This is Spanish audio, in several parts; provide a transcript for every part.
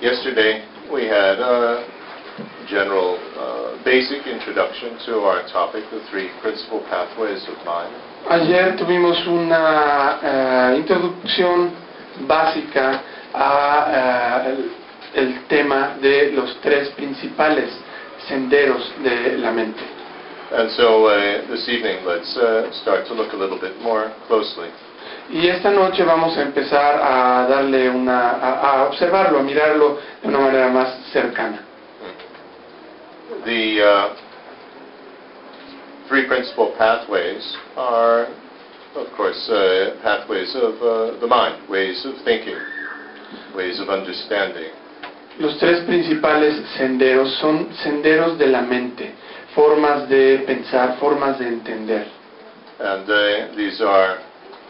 Yesterday, we had a general uh, basic introduction to our topic, the three principal pathways of mind. Ayer tuvimos una eh, introducción básica a eh, el, el tema de los tres principales senderos de la mente. And so uh, this evening, let's uh, start to look a little bit more closely. Y esta noche vamos a empezar a darle una, a, a observarlo, a mirarlo de una manera más cercana. The uh, three principal pathways are, of course, uh, pathways of uh, the mind, ways of thinking, ways of understanding. Los tres principales senderos son senderos de la mente, formas de pensar, formas de entender. And uh, these are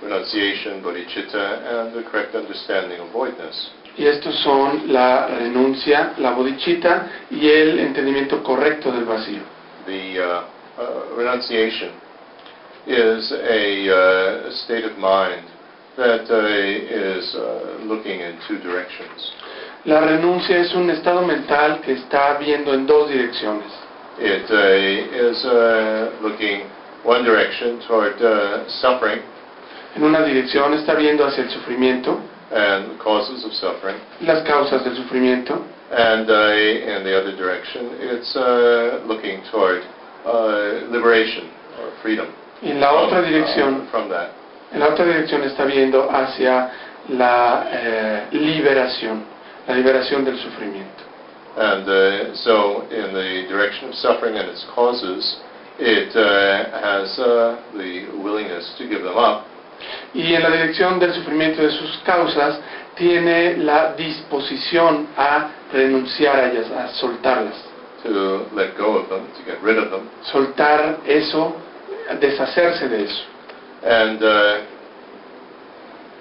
renunciation, bodhicitta, and the correct understanding of voidness. Y estos son la renuncia, la bodhicitta y el entendimiento correcto del vacío. The uh, uh, renunciation is a uh, state of mind that uh, is uh, looking in two directions. La renuncia es un estado mental que está viendo en dos direcciones. It uh, is uh, looking one direction toward uh, suffering En una dirección está viendo hacia el sufrimiento, and the causes of suffering, las causas del sufrimiento, and uh, in the other direction, it's uh, looking toward uh, liberation or freedom. y en la from, otra uh, dirección, from that. en la otra dirección está viendo hacia la eh, liberación, la liberación del sufrimiento. And uh, so, in the direction of suffering and its causes, it uh, has uh, the willingness to give them up, Y en la dirección del sufrimiento de sus causas tiene la disposición a renunciar a ellas, a soltarlas. to let go of them, to get rid of them. Soltar eso, deshacerse de eso. And uh,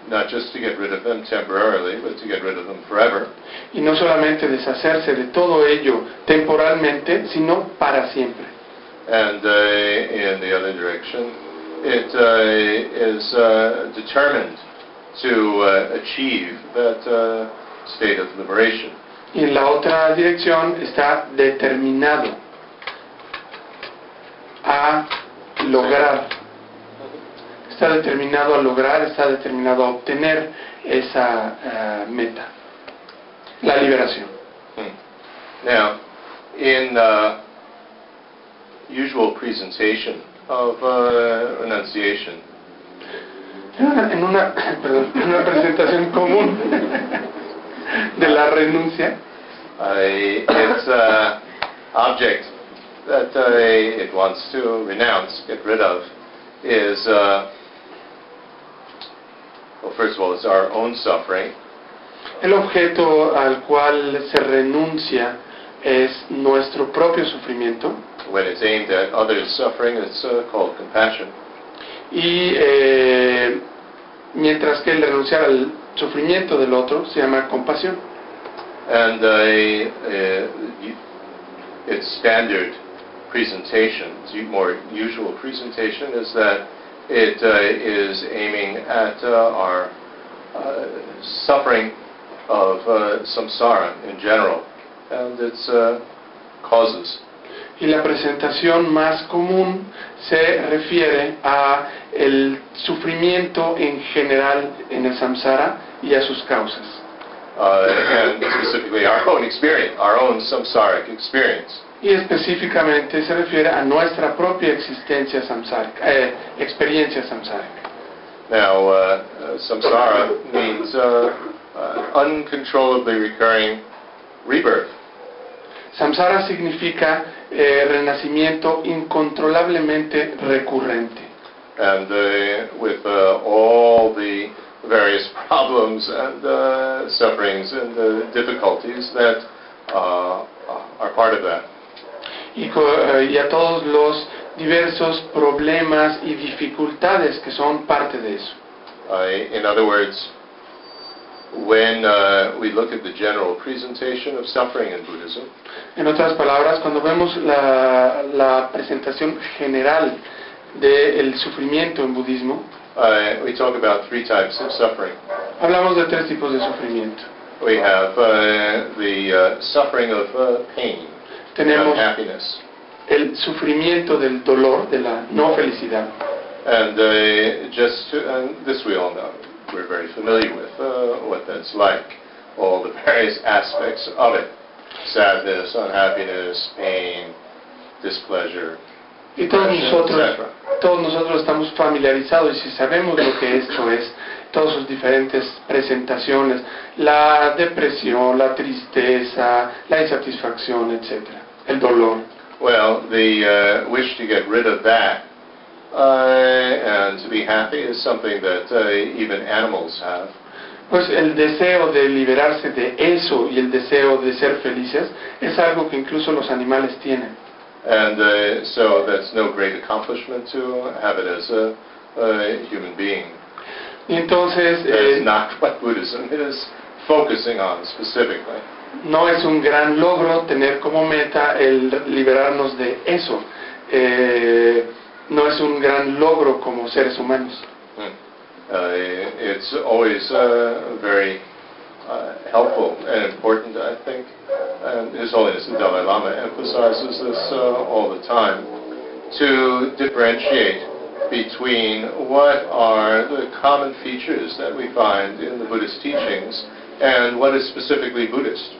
not just to get rid of them temporarily, but to get rid of them forever. Y no solamente deshacerse de todo ello temporalmente, sino para siempre. And uh, in the other direction, it uh, is uh, determined to uh, achieve that uh, state of liberation. Y en la otra dirección está determinado a lograr, está determinado a lograr, está determinado a obtener esa eh, meta, la liberación. Hmm. Now, in uh, usual presentation of uh, renunciation, En una, en una, perdón, en una presentación común de la renuncia, I, its uh, object that uh, it wants to renounce, get rid of, is, uh, well, first of all, it's our own suffering, el objeto al cual se renuncia es nuestro propio sufrimiento when it's aimed at others' suffering, it's uh, called compassion. y eh, mientras que el renunciar al sufrimiento del otro se llama compasión. And uh, uh, y- its standard presentation, its more usual presentation, is that it uh, is aiming at uh, our uh, suffering of uh, samsara in general and its uh, causes. Y la presentación más común se refiere a el sufrimiento en general en el samsara y a sus causas. Uh, and specifically our own experience, our own samsaric experience. Y específicamente se refiere a nuestra propia existencia samsárica, eh, experiencia samsárica. Now, uh, uh, samsara means uh, uh, uncontrollably recurring rebirth. Samsara significa eh, renacimiento incontrolablemente recurrente. and uh, with uh, all the various problems and uh, sufferings and uh, difficulties that uh, are part of that. Y, eh, y a todos los diversos problemas y dificultades que son parte de eso. In other words, when uh, we look at the general presentation of suffering in Buddhism, En otras palabras, cuando vemos la, la presentación general del sufrimiento en budismo, uh, we talk about three types of suffering. hablamos de tres tipos de sufrimiento. we have uh, the uh, suffering of uh, pain and Tenemos unhappiness. el sufrimiento del dolor, de la no felicidad. And uh, just to, and this we all know, we're very familiar with uh, what that's like, all the various aspects of it sadness, unhappiness, pain, displeasure, Y todos nosotros, etc. todos nosotros estamos familiarizados y si sabemos lo que esto es, todas sus diferentes presentaciones, la depresión, la tristeza, la insatisfacción, etcétera, el dolor. Well, the uh, wish to get rid of that and to be happy is something that uh, even animals have. Pues el deseo de liberarse de eso y el deseo de ser felices es algo que incluso los animales tienen. And uh, so that's no great accomplishment to have it as a, a human being. Y entonces eh, not what Buddhism is focusing on specifically. no es un gran logro tener como meta el liberarnos de eso. Eh, no es un gran logro como seres humanos. Uh, it's always uh, very uh, helpful and important, I think. And His Holiness the Dalai Lama emphasizes this uh, all the time to differentiate between what are the common features that we find in the Buddhist teachings and what is specifically Buddhist.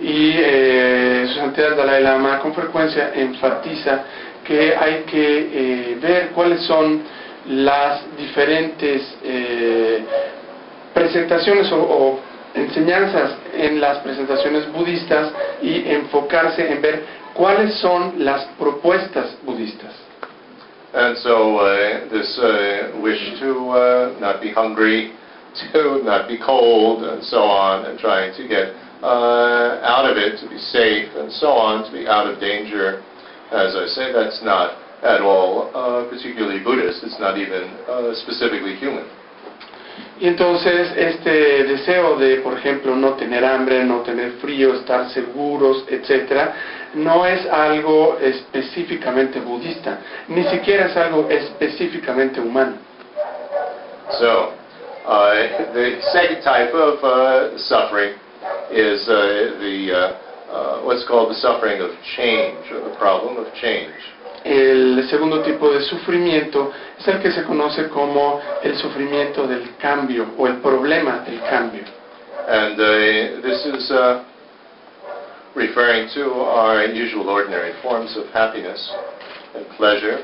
Y eh, su santidad Dalai Lama con frecuencia enfatiza que hay que eh, ver cuáles son las diferentes eh, presentaciones o, o enseñanzas en las presentaciones budistas y enfocarse en ver cuáles son las propuestas budistas. And so uh, this uh, wish to uh, not be hungry, to not be cold, and so on, and trying to get uh, out of it, to be safe, and so on, to be out of danger. As I say, that's not at all uh, particularly Buddhist. It's not even uh, specifically human. Y entonces este deseo de, por ejemplo, no tener hambre, no tener frío, estar seguros, etcétera, no es algo específicamente budista, ni siquiera es algo específicamente humano. So, uh, the second type of uh, suffering is uh, the uh, what's called the suffering of change, or the problem of change. El segundo tipo de sufrimiento es el que se conoce como el sufrimiento del cambio o el problema del cambio. And uh, this is uh, referring to our usual ordinary forms of happiness and pleasure,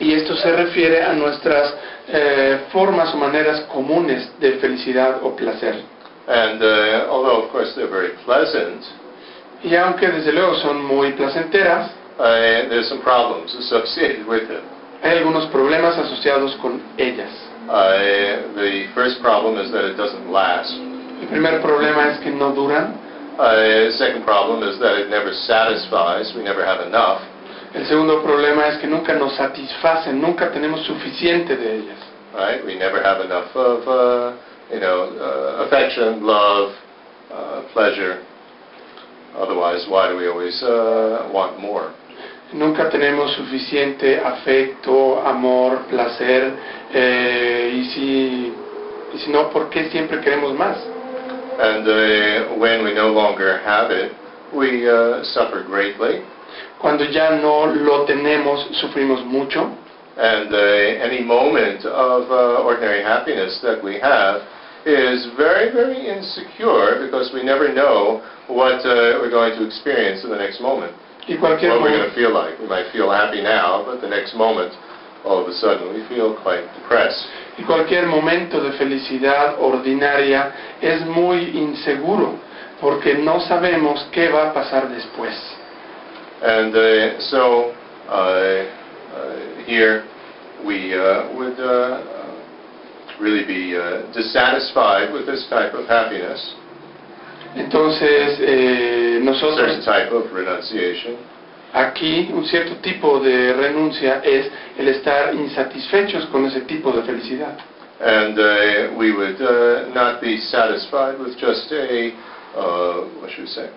Y esto se refiere a nuestras eh, formas o maneras comunes de felicidad o placer. and uh, although of course they're very pleasant, Y aunque desde luego son muy placenteras, uh, there's some problems associated with them. hay algunos problemas asociados con ellas. Uh, the first problem is that it doesn't last. El primer problema es que no duran. Uh, second problem is that it never satisfies. We never have enough. El segundo problema es que nunca nos satisfacen, nunca tenemos suficiente de ellas. right? We never have enough of, uh, you know, uh, affection, love, uh, pleasure. Otherwise, why do we always uh, want more? Nunca tenemos suficiente afecto, amor, placer, eh, y, si, y si no, ¿por qué siempre queremos más? And uh, when we no longer have it, we uh, suffer greatly. Cuando ya no lo tenemos, sufrimos mucho. And uh, any moment of uh, ordinary happiness that we have is very, very insecure because we never know what uh, we're going to experience in the next moment. What we're going to feel like. We might feel happy now, but the next moment, all of a sudden, we feel quite depressed. y cualquier momento de felicidad ordinaria es muy inseguro, porque no sabemos qué va a pasar después. And uh, so uh, uh, here we uh, would uh, really be uh, dissatisfied with this type of happiness, Entonces, eh, nosotros type of renunciation. aquí, un cierto tipo de renuncia es el estar insatisfechos con ese tipo de felicidad. And uh, we would uh, not be satisfied with just a, uh, what should we say,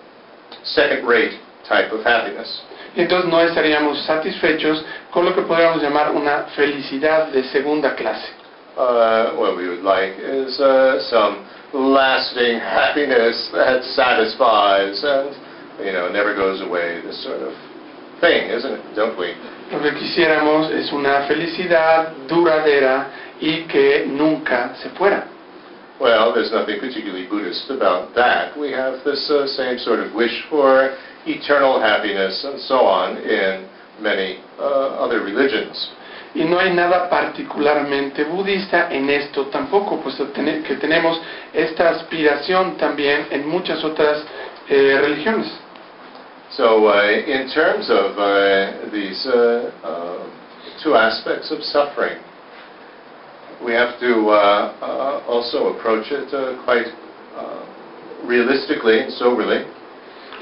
second-rate type of happiness. Entonces no estaríamos satisfechos con lo que podríamos llamar una felicidad de segunda clase. Uh, what we would like is uh, some lasting happiness that satisfies and, you know, never goes away, this sort of thing, isn't it? Don't we? Lo que quisiéramos es una felicidad duradera y que nunca se fuera. Well, there's nothing particularly Buddhist about that. We have this uh, same sort of wish for eternal happiness and so on in many uh, other religions. Y no hay nada particularmente budista en esto tampoco, tene- que tenemos esta aspiración también en muchas otras eh, religiones. So, uh, in terms of uh, these uh, uh, two aspects of suffering, we have to uh, uh, also approach it quite realistically and soberly.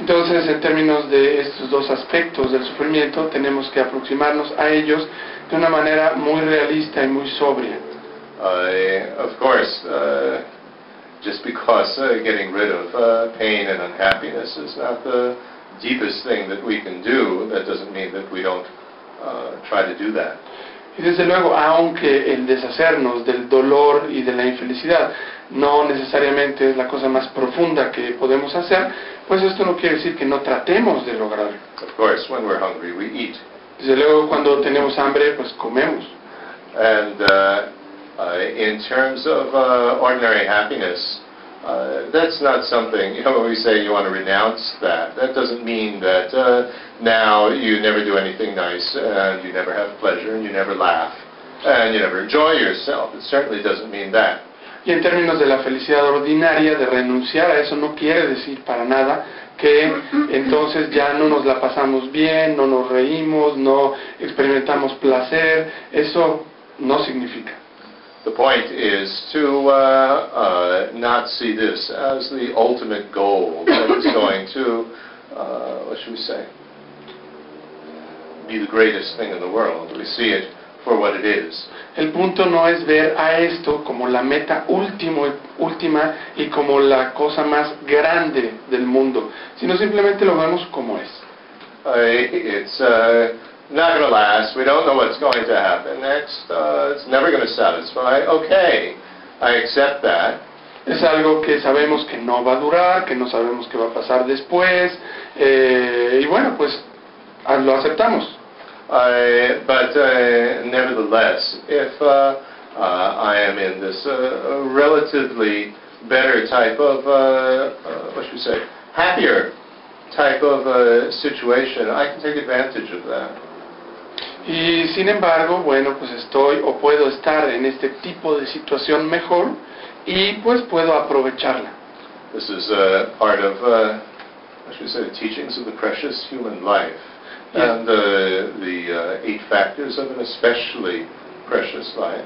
Entonces, en términos de estos dos aspectos del sufrimiento, tenemos que aproximarnos a ellos de una manera muy realista y muy sobria. Uh, of course, uh, just because uh, getting rid of uh, pain and unhappiness is not the deepest thing that we can do, that doesn't mean that we don't uh, try to do that. Y desde luego, aunque el deshacernos del dolor y de la infelicidad no necesariamente es la cosa más profunda que podemos hacer, pues esto no quiere decir que no tratemos de lograrlo. Of course, when we're hungry, we eat. Desde luego, cuando tenemos hambre, pues comemos. And uh, uh, in terms of uh, ordinary happiness, uh, that's not something, you know, when we say you want to renounce that, that doesn't mean that uh, now you never do anything nice and you never have pleasure and you never laugh and you never enjoy yourself. It certainly doesn't mean that. Y en términos de la felicidad ordinaria, de renunciar a eso, no quiere decir para nada que entonces ya no nos la pasamos bien, no nos reímos, no experimentamos placer. Eso no significa. The point is to uh, uh, not see this as the ultimate goal that is going to, uh, what should we say, be the greatest thing in the world. We see it for what it is. El punto no es ver a esto como la meta último, última y como la cosa más grande del mundo, sino simplemente lo vemos como es. It's uh, not going to last. We don't know what's going to happen next. Uh, it's never going to satisfy. Okay, I accept that. Es algo que sabemos que no va a durar, que no sabemos qué va a pasar después, eh, y bueno, pues ah, lo aceptamos. Uh, but uh, nevertheless, if uh, uh, I am in this uh, relatively better type of, uh, uh, what should we say, happier type of uh, situation, I can take advantage of that. Y sin embargo, bueno, pues estoy o puedo estar en este tipo de situación mejor y pues puedo aprovecharla. This is uh, part of, uh, what should say, the teachings of the precious human life. Yes. And uh, the uh, eight factors of an especially precious life.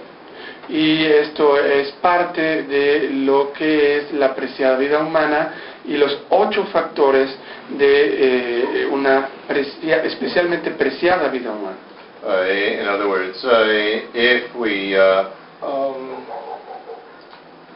Y esto es parte de lo que es la preciada vida humana y los ocho factores de eh, una precia- especialmente preciada vida humana. Uh, in other words, uh, if we uh, um,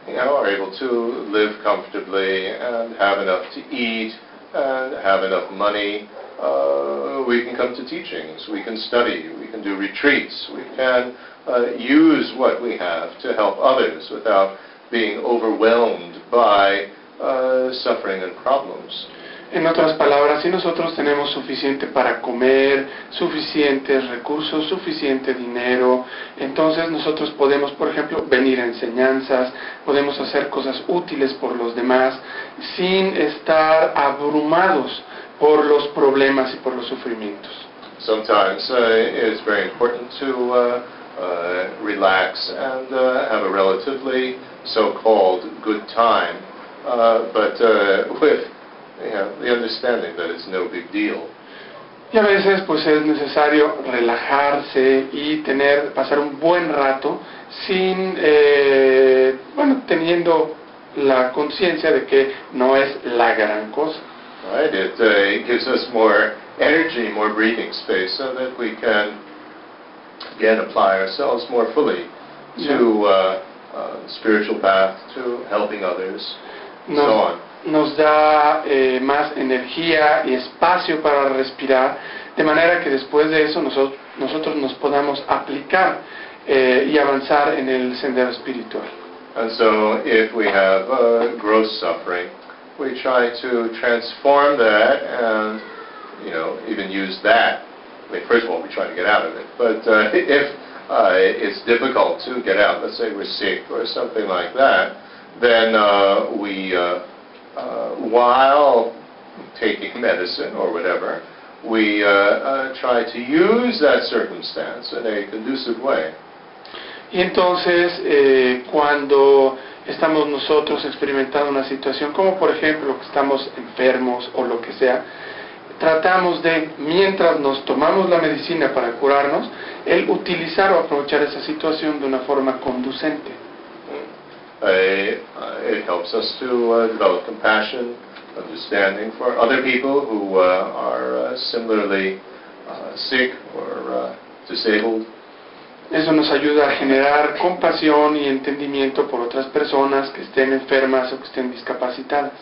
you know, are able to live comfortably and have enough to eat and have enough money, uh, we can come to teachings, we can study, we can do retreats, we can uh, use what we have to help others without being overwhelmed by uh, suffering and problems. En otras palabras, si nosotros tenemos suficiente para comer, suficientes recursos, suficiente dinero, entonces nosotros podemos, por ejemplo, venir a enseñanzas, podemos hacer cosas útiles por los demás, sin estar abrumados por los problemas y por los sufrimientos. Sometimes uh, it's very important to uh, uh, relax and uh, have a relatively so-called good time, uh, but uh, with you know, the understanding that it's no big deal. Y a veces pues es necesario relajarse y tener, pasar un buen rato sin, eh, bueno, teniendo la conciencia de que no es la gran cosa. Right? It, uh, it gives us more energy, more breathing space, so that we can again apply ourselves more fully to uh, uh, spiritual path, to helping others, so on. Nos da eh, más energía y espacio para respirar, de manera que después de eso nosotros, nosotros nos podamos aplicar eh, y avanzar en el sendero espiritual. And so if we have uh, gross suffering, we try to transform that and, you know, even use that. I mean, first of all, we try to get out of it. But uh, if uh, it's difficult to get out, let's say we're sick or something like that, then uh, we, uh, while taking medicine or whatever, we uh, uh, try to use that circumstance in a conducive way. Y entonces, eh, cuando estamos nosotros experimentando una situación, como por ejemplo que estamos enfermos o lo que sea, tratamos de, mientras nos tomamos la medicina para curarnos, el utilizar o aprovechar esa situación de una forma conducente. Uh, it helps us to uh, develop compassion, understanding for other people who uh, are uh, similarly uh, sick or uh, disabled. Eso nos ayuda a generar compasión y entendimiento por otras personas que estén enfermas o que estén discapacitadas.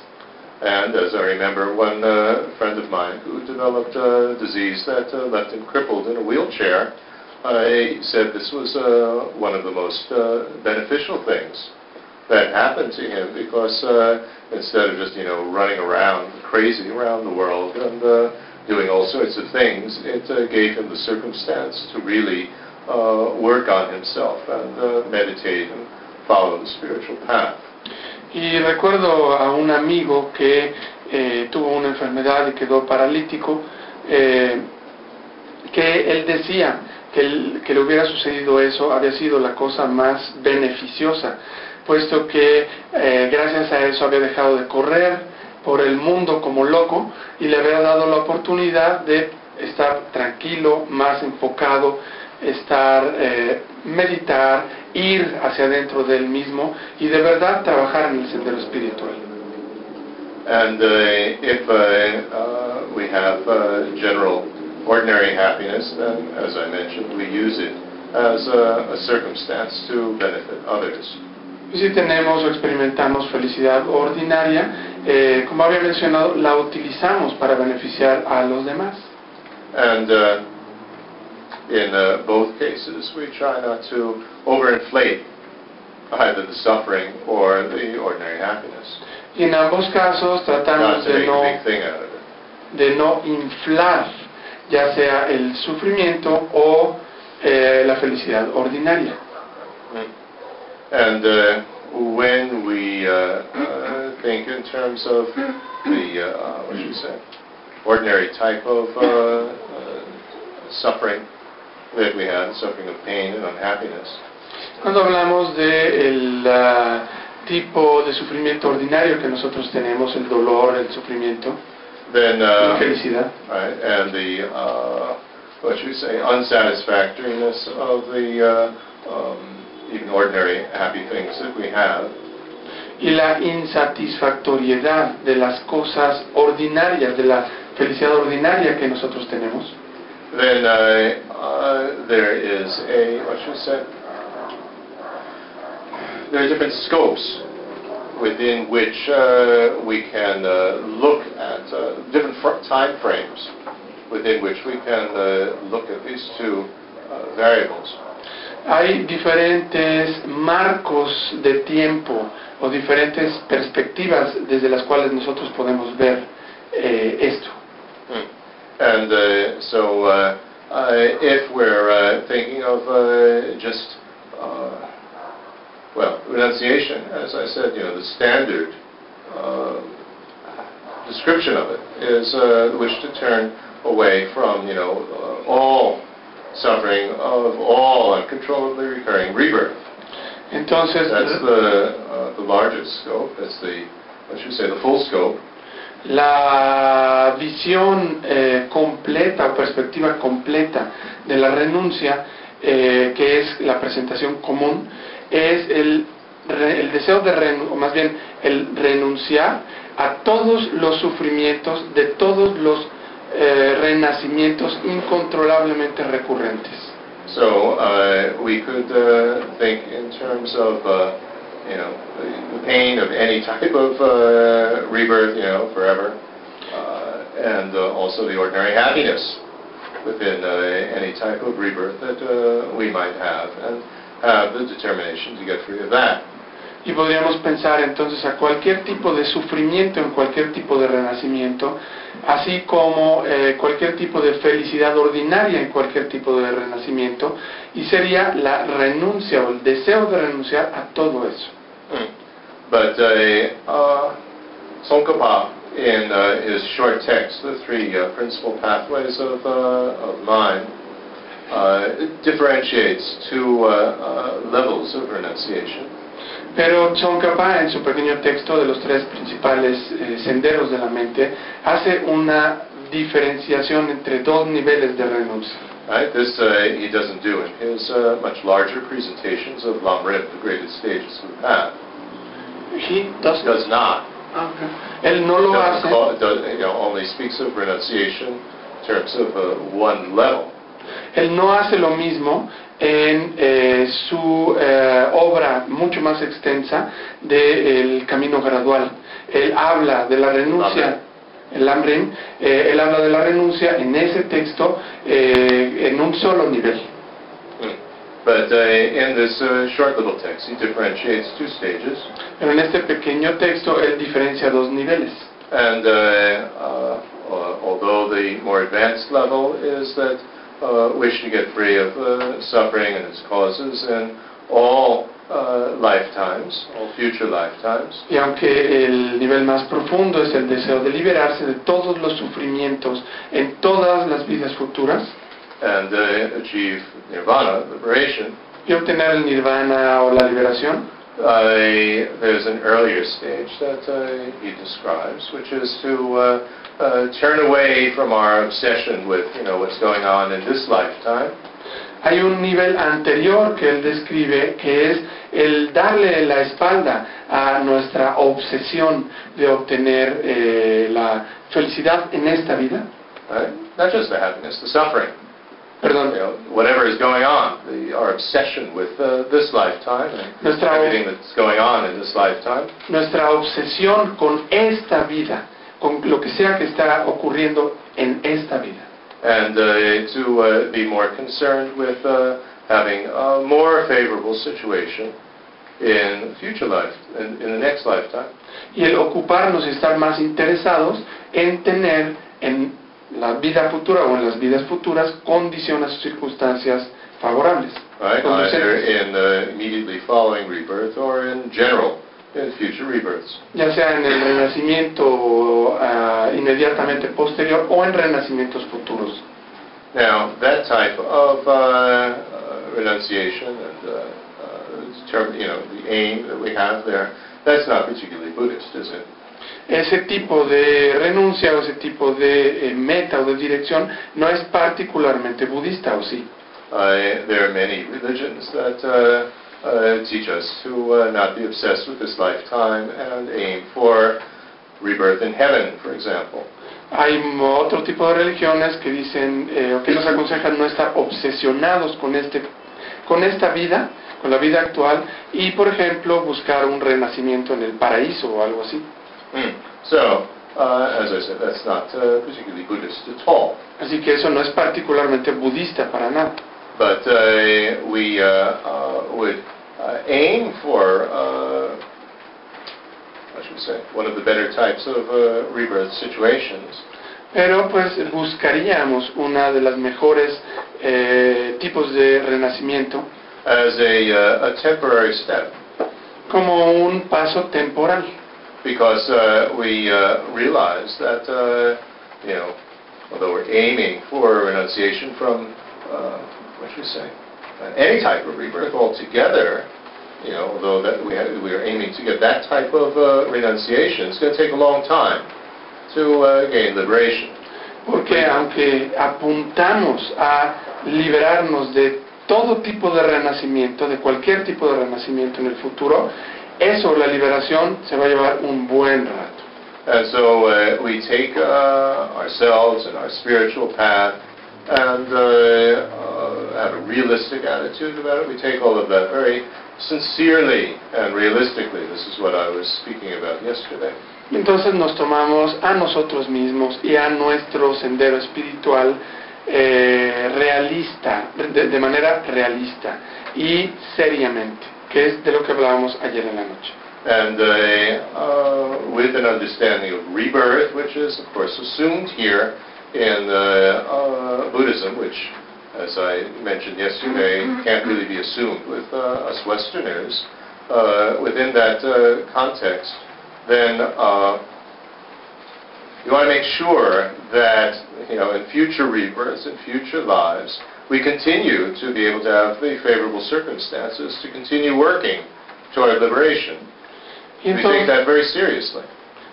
And as I remember, one uh, friend of mine who developed a disease that uh, left him crippled in a wheelchair, uh, said this was uh, one of the most uh, beneficial things that happened to him because uh, instead of just you know running around crazy around the world and uh, doing all sorts of things, it uh, gave him the circumstance to really uh, work on himself and uh, meditate and follow the spiritual path. Y recuerdo a un amigo que eh, tuvo una enfermedad y quedó paralítico, eh, que él decía que, el- que le hubiera sucedido eso había sido la cosa más beneficiosa, puesto que eh, gracias a eso había dejado de correr por el mundo como loco y le había dado la oportunidad de estar tranquilo, más enfocado, estar, eh, meditar, ir hacia adentro de él mismo y de verdad trabajar en el sendero espiritual. And uh, if uh, uh, we have uh, general ordinary happiness, then, as I mentioned, we use it as a, a circumstance to benefit others. Si tenemos o experimentamos felicidad ordinaria, eh, como había mencionado, la utilizamos para beneficiar a los demás. And uh, in uh, both cases, we try not to overinflate either the suffering or the ordinary happiness. Y en ambos casos tratamos de no, de no inflar ya sea el sufrimiento o eh, la felicidad ordinaria. And uh, when we uh, uh, think in terms of the, uh, what should you say, ordinary type of uh, uh, suffering that we have, suffering of pain and unhappiness, Cuando hablamos del tipo de sufrimiento ordinario que nosotros tenemos, el dolor, el sufrimiento, then, la uh, felicidad, right, and the, uh, what should we say, unsatisfactoriness of the uh, um, even ordinary happy things that we have, y la insatisfactoriedad de las cosas ordinarias, de la felicidad ordinaria que nosotros tenemos, then uh, uh, there is a, what should I say, there are different scopes within which uh, we can uh, look at, uh, different fr- time frames within which we can uh, look at these two uh, variables. Hay diferentes marcos de tiempo o diferentes perspectivas desde las cuales nosotros podemos ver eh, esto. And uh, so uh, uh, if we're uh, thinking of uh, just, uh, well, renunciation, as I said, you know, the standard description of it is uh, the wish to turn away from, you know, all suffering of all uncontrollably recurring rebirth. Entonces, That's the, uh, the largest scope. That's the, what should say, the full scope. la visión eh, completa o perspectiva completa de la renuncia, eh, que es la presentación común, es el, el deseo de, o más bien, el renunciar a todos los sufrimientos de todos los eh, renacimientos incontrolablemente recurrentes. So uh, we could uh, think in terms of, uh, you know, the, pain of any type of uh, rebirth, you know, forever, uh, and uh, also the ordinary happiness within any type of rebirth that we might have and have the determination to get free of that. Y podríamos pensar entonces a cualquier tipo de sufrimiento en cualquier tipo de renacimiento, así como eh, cualquier tipo de felicidad ordinaria en cualquier tipo de renacimiento, y sería la renuncia o el deseo de renunciar a todo eso. But uh, uh, Tsongkhapa, in uh, his short text, the three uh, principal pathways of, uh, of mind, uh, differentiates two uh, levels of renunciation. Pero Tsongkhapa, en su pequeño texto de los tres principales eh, senderos de la mente, hace una diferenciación entre dos niveles de renuncia. Right? This uh, he doesn't do in his uh, much larger presentations of Lamrit, the greatest stages of the path. He does, Does not. Ah, ok. Él no lo hace. call- does- you know, only speaks of renunciation in terms of uh, one level. Él no hace lo mismo en eh, su eh, obra mucho más extensa del camino gradual. Él habla de la renuncia, el Amrim, eh, él habla de la renuncia en ese texto eh, en un solo nivel. Mm. But uh, in this uh, short little text, he differentiates two stages. Pero en este pequeño texto él diferencia dos niveles. And uh, uh, uh, although the more advanced level is that uh, wish to get free of uh, suffering and its causes in all uh, lifetimes, all future lifetimes, Y aunque el nivel más profundo es el deseo de liberarse de todos los sufrimientos en todas las vidas futuras and uh, achieve nirvana, liberation, y obtener el nirvana o la liberación, uh, there's an earlier stage that uh, he describes, which is to uh, turn away from our obsession with, you know, what's going on in this lifetime, Hay un nivel anterior que él describe que es el darle la espalda a nuestra obsesión de obtener eh, la felicidad en esta vida. right? Not just the happiness, the suffering. Perdón, you know, whatever is going on, the, our obsession with uh, this lifetime and Nuestra- everything that's going on in this lifetime, nuestra obsesión con esta vida, con lo que sea que está ocurriendo en esta vida. and uh, to uh, be more concerned with uh, having a more favorable situation in future life, in, in the next lifetime. Y el ocuparnos y estar más interesados en tener en la vida futura o en las vidas futuras condiciones o circunstancias favorables. Right? Either in immediately following rebirth or in general in future rebirths. ya sea en el renacimiento ah, inmediatamente posterior o en renacimientos futuros. Now, that type of uh, uh, renunciation and uh, uh, term, you know, the aim that we have there, that's not particularly Buddhist, is it? Ese tipo de renuncia o ese tipo de eh, meta o de dirección no es particularmente budista, ¿o sí? Uh, there are many religions that uh, teach us to uh, not be obsessed with this lifetime and aim for rebirth in heaven, for example. Hay otro tipo de religiones que dicen eh, o que nos aconsejan no estar obsesionados con este con esta vida, con la vida actual y por ejemplo buscar un renacimiento en el paraíso o algo así. Mm. So, uh, as I said, that's not uh, particularly Buddhist at all. Así que eso no es particularmente budista para nada. But uh, we uh, uh, would uh, aim for, uh, I should say, one of the better types of uh, rebirth situations, Pero pues buscaríamos una de las mejores eh, tipos de renacimiento. As a, uh, a temporary step, como un paso temporal, because uh, we uh, realize that, uh, you know, although we're aiming for renunciation from, uh, what should we say, uh, any type of rebirth altogether, you know, although that we, have, we are aiming to get that type of uh, renunciation, it's going to take a long time to uh, gain liberation. porque aunque apuntamos a liberarnos de todo tipo de renacimiento, de cualquier tipo de renacimiento en el futuro, eso, la liberación, se va a llevar un buen rato. And so uh, we take uh, ourselves and our spiritual path and uh, uh, have a realistic attitude about it. We take all of that very sincerely and realistically. This is what I was speaking about yesterday. Entonces nos tomamos a nosotros mismos y a nuestro sendero espiritual eh, realista, de, de manera realista y seriamente, que es de lo que hablábamos ayer en la noche. and uh, uh, with an understanding of rebirth, which is, of course, assumed here in uh, uh, Buddhism, which, as I mentioned yesterday, can't really be assumed with uh, us Westerners. Uh, within that uh, context, then uh, you want to make sure that, you know, in future rebirths, in future lives, we continue to be able to have the favorable circumstances to continue working toward liberation. Y We take that very seriously.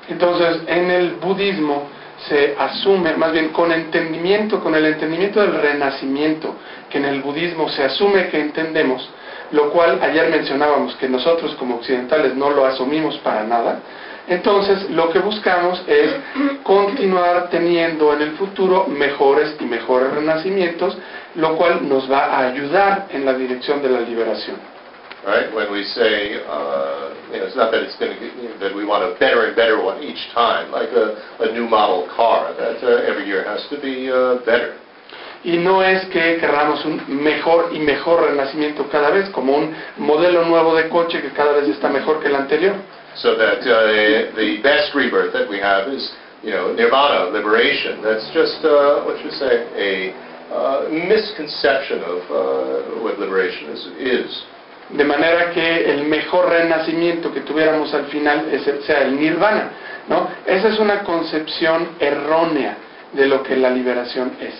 entonces, en el budismo se asume, más bien con entendimiento, con el entendimiento del renacimiento, que en el budismo se asume que entendemos, lo cual ayer mencionábamos que nosotros como occidentales no lo asumimos para nada, entonces lo que buscamos es continuar teniendo en el futuro mejores y mejores renacimientos, lo cual nos va a ayudar en la dirección de la liberación. Right? When we say, uh, you know, it's not that it's going to get, you know, that we want a better and better one each time, like a, a new model car, that uh, every year has to be uh, better. Y no es que querramos un mejor y mejor renacimiento cada vez, como un modelo nuevo de coche que cada vez está mejor que el anterior. So that uh, the best rebirth that we have is, you know, nirvana, liberation. That's just, uh, what you say, a uh, misconception of uh, what liberation is. is. De manera que el mejor renacimiento que tuviéramos al final sea el nirvana. ¿no? Esa es una concepción errónea de lo que la liberación es.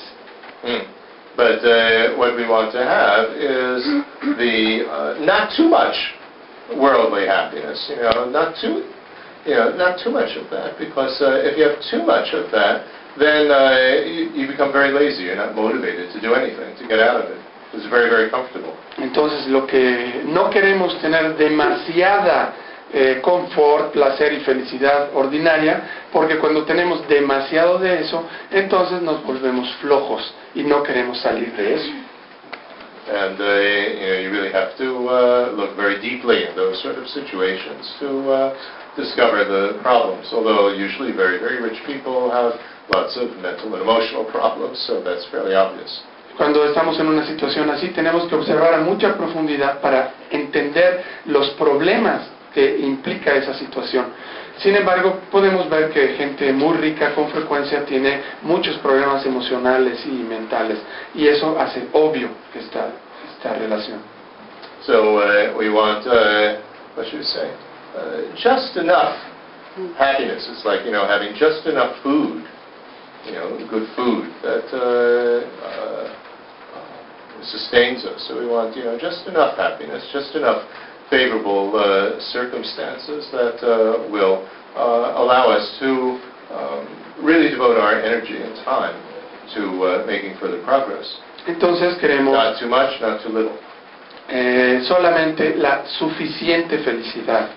Mm. But uh, what we want to have is the uh, not too much worldly happiness. You know, not too, you know, not too much of that. Because uh, if you have too much of that, then uh, you become very lazy. You're not motivated to do anything to get out of it. It's very, very comfortable. Entonces lo que no queremos tener demasiada eh, confort, placer y felicidad ordinaria, porque cuando tenemos demasiado de eso, entonces nos volvemos flojos y no queremos salir de eso. And uh, you know, you really have to uh, look very deeply in those sort of situations to uh, discover the problems. Although usually very, very rich people have lots of mental and emotional problems, so that's fairly obvious. Cuando estamos en una situación así, tenemos que observar a mucha profundidad para entender los problemas que implica esa situación. Sin embargo, podemos ver que gente muy rica con frecuencia tiene muchos problemas emocionales y mentales, y eso hace obvio esta, esta relación. So uh, we want, uh, what should we say, uh, just enough happiness. It's like, you know, having just enough food, you know, good food that uh, uh, sustains us. So we want, you know, just enough happiness, just enough favorable uh, circumstances that uh, will uh, allow us to um, really devote our energy and time to uh, making further progress. Entonces queremos Not too much, not too little. eh, solamente la suficiente felicidad,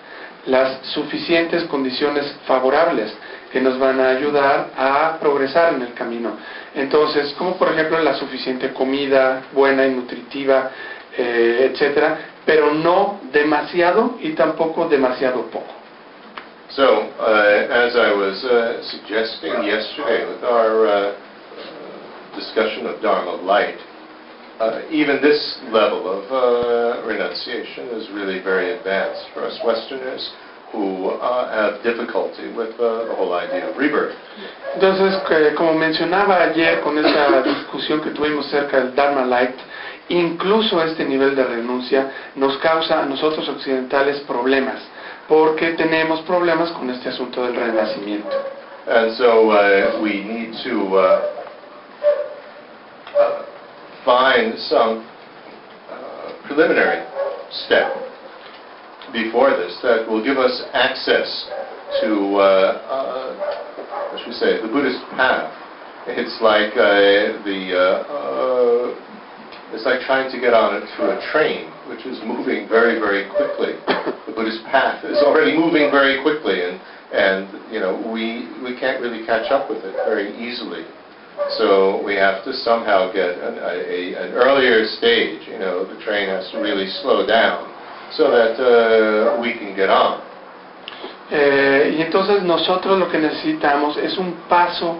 las suficientes condiciones favorables que nos van a ayudar a progresar en el camino. Entonces, como por ejemplo la suficiente comida buena y nutritiva, eh, etcétera, pero no demasiado y tampoco demasiado poco. So, uh, as I was uh, suggesting yesterday with our uh, discussion of Dharma light, uh, even this level of uh, renunciation is really very advanced for us Westerners who uh, have difficulty with uh, the whole idea of rebirth. Entonces, como mencionaba ayer con esta discusión que tuvimos cerca del Dharma Light, incluso este nivel de renuncia nos causa a nosotros occidentales problemas, porque tenemos problemas con este asunto del renacimiento. And so uh, we need to uh, uh, find some uh, preliminary step before this that will give us access to, uh, uh, what should we say, the Buddhist path. It's like uh, the, uh, uh, it's like trying to get on it to a train, which is moving very, very quickly. The Buddhist path is already moving very quickly, and and you know we we can't really catch up with it very easily. So we have to somehow get an, a, a- an earlier stage. You know, the train has to really slow down so that uh, we can get on. Eh, y entonces nosotros lo que necesitamos es un paso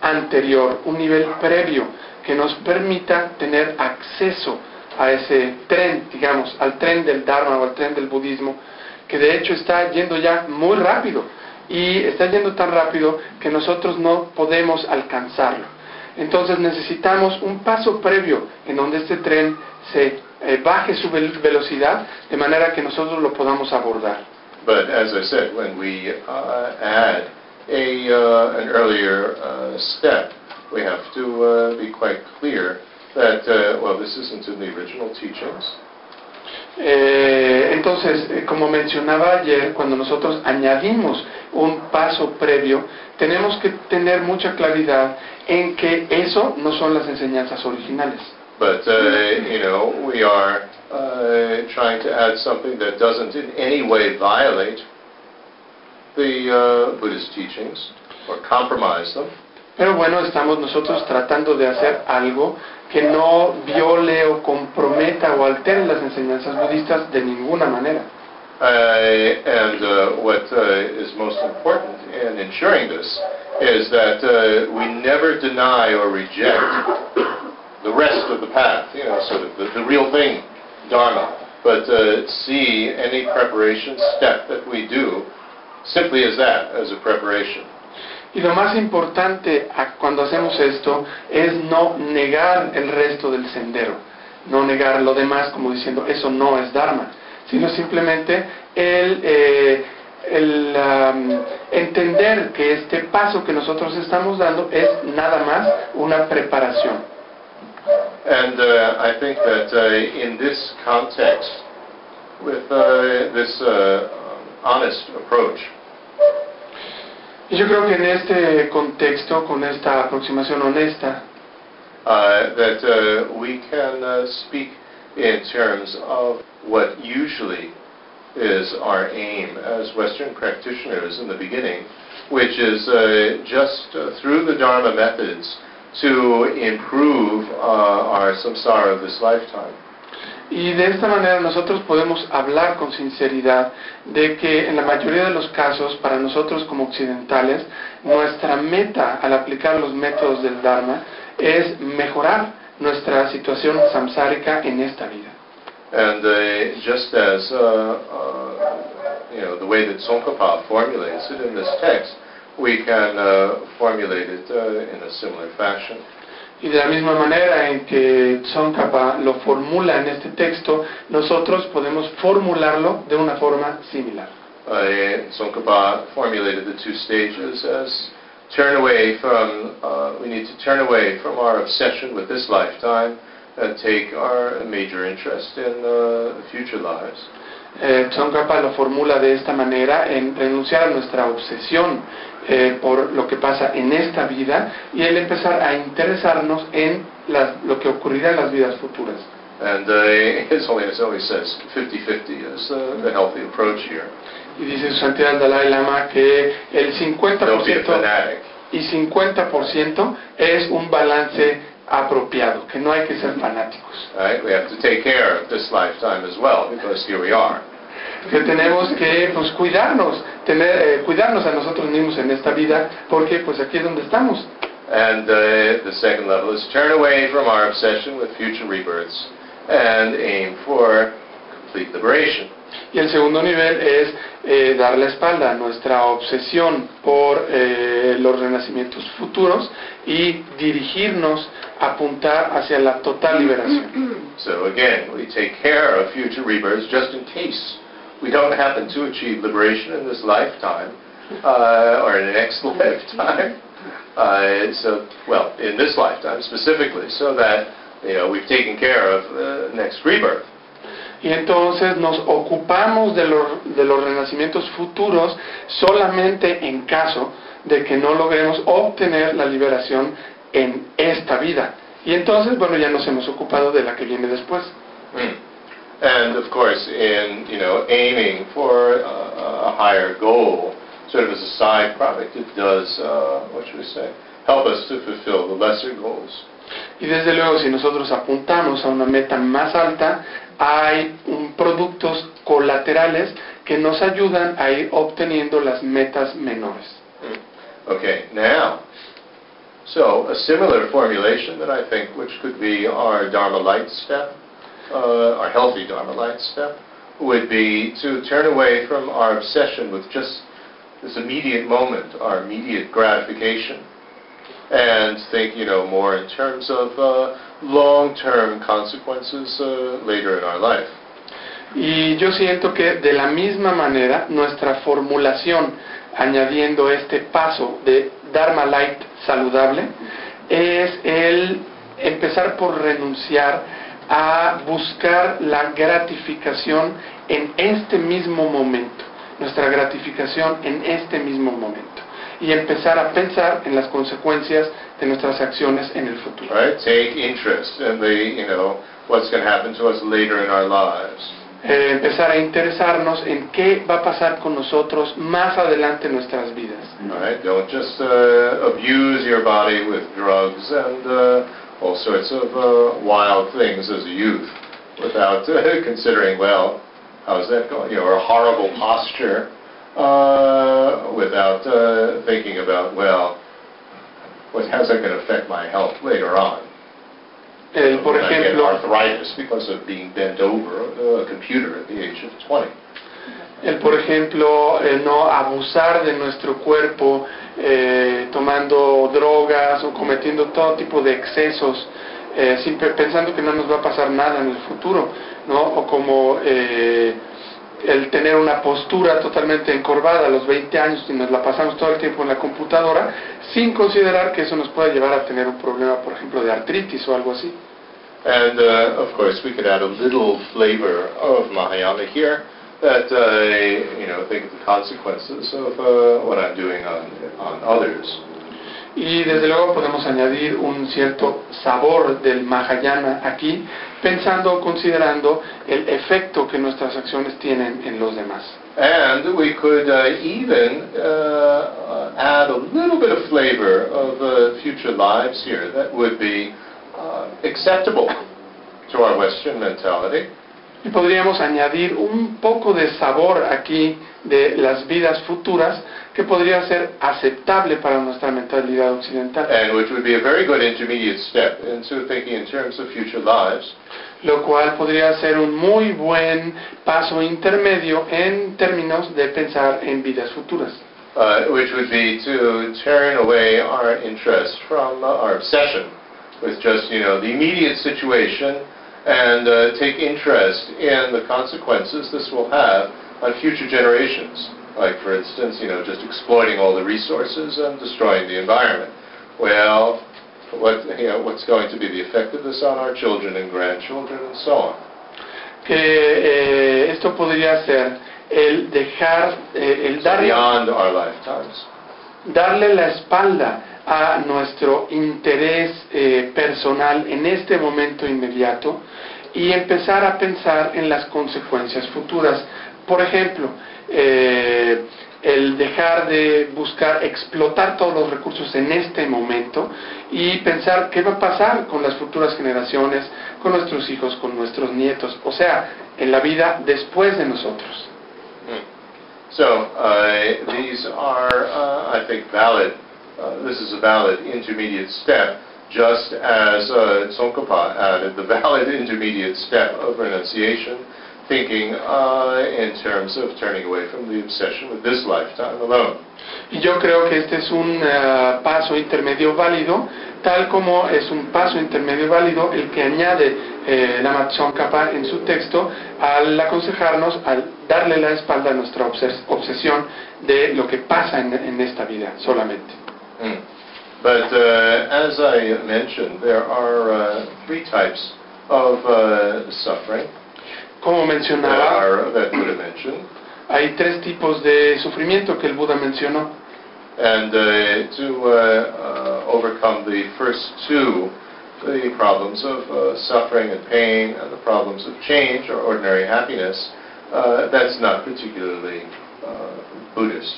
anterior, un nivel previo que nos permita tener acceso a ese tren, digamos, al tren del Dharma o al tren del budismo, que de hecho está yendo ya muy rápido y está yendo tan rápido que nosotros no podemos alcanzarlo. Entonces necesitamos un paso previo en donde este tren se eh, baje su vel- velocidad de manera que nosotros lo podamos abordar. But as I said, when we uh, add a, uh, an earlier uh, step, we have to uh, be quite clear that, uh, well, this isn't in the original teachings. Eh, entonces, eh, como mencionaba ayer, cuando nosotros añadimos un paso previo, tenemos que tener mucha claridad en que eso no son las enseñanzas originales. But, uh, you know, we are uh, trying to add something that doesn't in any way violate the uh, Buddhist teachings or compromise them. Pero bueno, estamos nosotros tratando de hacer algo que no viole o comprometa o altere las enseñanzas budistas de ninguna manera. Uh, and uh, what uh, is most important in ensuring this is that uh, we never deny or reject the rest of the path, you know, sort of the, the real thing, Dharma, but uh, see any preparation step that we do simply as that, as a preparation. Y lo más importante cuando hacemos esto es no negar el resto del sendero, no negar lo demás como diciendo eso no es Dharma, sino simplemente el, eh, el, am, entender que este paso que nosotros estamos dando es nada más una preparación. And uh, I think that uh, in this context, with uh, this uh, honest approach, yo creo que en este contexto, con esta aproximación honesta, uh, that uh, we can uh, speak in terms of what usually is our aim as Western practitioners in the beginning, which is uh, just uh, through the Dharma methods to improve uh, our samsara of this lifetime. Y de esta manera nosotros podemos hablar con sinceridad de que en la mayoría de los casos, para nosotros como occidentales, nuestra meta al aplicar los métodos del Dharma es mejorar nuestra situación samsárica en esta vida. And uh, just as uh, uh, you know the way that Tsongkhapa formulates it in this text, we can uh, formulate it uh, in a similar fashion. Y de la misma manera en que Tsongkhapa lo formula en este texto, nosotros podemos formularlo de una forma similar. Uh, Tsongkhapa formulated the two stages as turn away from, uh, we need to turn away from our obsession with this lifetime and take our major interest in uh, the future lives. Eh, Tsongkhapa lo formula de esta manera, en renunciar a nuestra obsesión eh, por lo que pasa en esta vida y el empezar a interesarnos en las- lo que ocurrirá en las vidas futuras. And uh, as always says, 50-50 is uh, the healthy approach here. Y dice su santidad Dalai Lama que el Don't be a 50% fanatic. y 50% es un balance apropiado, que no hay que ser fanáticos. Right? We have to take care of this lifetime as well, because here we are. Que tenemos que pues, cuidarnos, tener, eh, cuidarnos a nosotros mismos en esta vida, porque pues aquí es donde estamos. And uh, the second level is turn away from our obsession with future rebirths and aim for complete liberation. Y el segundo nivel es eh, dar la espalda a nuestra obsesión por eh, los renacimientos futuros y dirigirnos, apuntar hacia la total liberación. So again, we take care of future rebirths just in case we don't happen to achieve liberation in this lifetime uh, or in the next lifetime. Uh, so, well, in this lifetime specifically, so that you know we've taken care of the next rebirth. Y entonces nos ocupamos de, los- de los renacimientos futuros solamente en caso de que no logremos obtener la liberación en esta vida. Y entonces, bueno, ya nos hemos ocupado de la que viene después. Mm. And of course, in you know aiming for uh, a higher goal, sort of as a side product, it does uh, what should we say, help us to fulfill the lesser goals. Y desde luego, si nosotros apuntamos a una meta más alta, hay um, productos colaterales que nos ayudan a ir obteniendo las metas menores. Mm. Okay, now So a similar formulation that I think which could be our Dharma light step, uh, our healthy Dharma light step, would be to turn away from our obsession with just this immediate moment, our immediate gratification, and think, you know, more in terms of uh, long-term consequences uh, later in our life. Y yo siento que de la misma manera nuestra formulación, añadiendo este paso de Dharma Light saludable, es el empezar por renunciar a buscar la gratificación en este mismo momento, nuestra gratificación en este mismo momento, y empezar a pensar en las consecuencias de nuestras acciones en el futuro. Right? Take interest in the, you know, what's going to happen to us later in our lives. Eh, empezar a interesarnos en qué va a pasar con nosotros más adelante en nuestras vidas. Right? Don't just uh, abuse your body with drugs and uh, all sorts of uh, wild things as a youth without uh, considering, well, how's that going? You know, or a horrible posture uh, without uh, thinking about, well, what, how's that going to affect my health later on? El, por When I get arthritis because of being bent over a computer at the age of 20. El, por ejemplo, el no abusar de nuestro cuerpo eh, tomando drogas o cometiendo todo tipo de excesos, eh, sin pe- pensando que no nos va a pasar nada en el futuro, ¿no? O como eh, el tener una postura totalmente encorvada a los 20 años y nos la pasamos todo el tiempo en la computadora, sin considerar que eso nos puede llevar a tener un problema, por ejemplo, de artritis o algo así. And uh, of course, we could add a little flavor of Mahayana here that I, you know think of the consequences of uh, what I'm doing on on others. Y desde luego podemos añadir un cierto sabor del Mahayana aquí, pensando considerando el efecto que nuestras acciones tienen en los demás. And we could uh, even uh, add a little bit of flavor of uh, future lives here that would be uh, acceptable to our Western mentality. Y podríamos añadir un poco de sabor aquí de las vidas futuras que podría ser aceptable para nuestra mentalidad occidental, and which would be a very good intermediate step into thinking in terms of future lives. lo cual podría ser un muy buen paso intermedio en términos de pensar en vidas futuras. uh, which would be to turn away our interest from uh, our obsession with just, you know, the immediate situation and uh, take interest in the consequences this will have on future generations. Like, for instance, you know, just exploiting all the resources and destroying the environment. Well, what, you know, what's going to be the effect of this on our children and grandchildren and so on? Que eh, esto podría ser el dejar, eh, el darle, beyond our lifetimes. darle la espalda a nuestro interés eh, personal en este momento inmediato y empezar a pensar en las consecuencias futuras. Por ejemplo, eh, el dejar de buscar explotar todos los recursos en este momento y pensar qué va a pasar con las futuras generaciones, con nuestros hijos, con nuestros nietos, o sea, en la vida después de nosotros. So uh, these are, uh, I think, valid. Uh, this is a valid intermediate step, just as uh, Tsongkhapa added the valid intermediate step of renunciation, thinking uh, in terms of turning away from the obsession with this lifetime alone. Y yo creo que este es un eh, paso intermedio válido, tal como es un paso intermedio válido el que añade eh, Lama en su texto al aconsejarnos, al darle la espalda a nuestra obses- obsesión de lo que pasa en esta vida solamente. But uh, as I mentioned, there are uh, three types of uh, suffering Como that, mencionaba, are, that Buddha mentioned. hay tres tipos de sufrimiento que el Buda mencionó. And uh, to uh, uh, overcome the first two, the problems of uh, suffering and pain and the problems of change or ordinary happiness, uh, that's not particularly uh, Buddhist.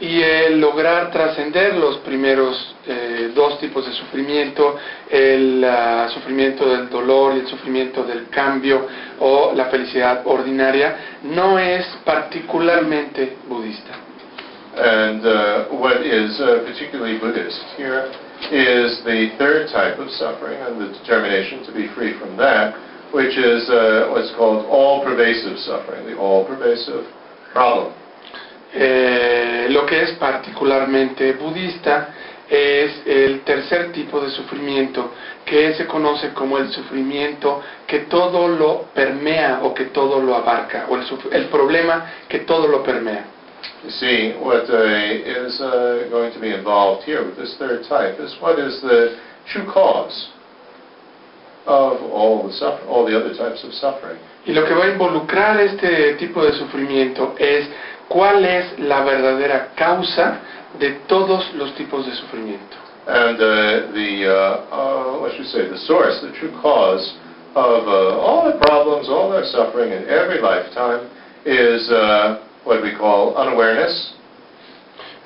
Y el lograr trascender los primeros eh, dos tipos de sufrimiento, el ah, sufrimiento del dolor y el sufrimiento del cambio o la felicidad ordinaria, no es particularmente budista. And uh, what is uh, particularly Buddhist here is the third type of suffering and the determination to be free from that, which is uh, what's called all-pervasive suffering, the all-pervasive problem. Eh, lo que es particularmente budista es el tercer tipo de sufrimiento que se conoce como el sufrimiento que todo lo permea o que todo lo abarca o el, el problema que todo lo permea. You see, what uh, is uh, going to be involved here with this third type is what is the true cause of all the suffer- all the other types of suffering. Y lo que va a involucrar este tipo de sufrimiento es cuál es la verdadera causa de todos los tipos de sufrimiento. And uh, the, uh, uh, what should we say, the source, the true cause of uh, all the problems, all our suffering in every lifetime is uh, what we call unawareness.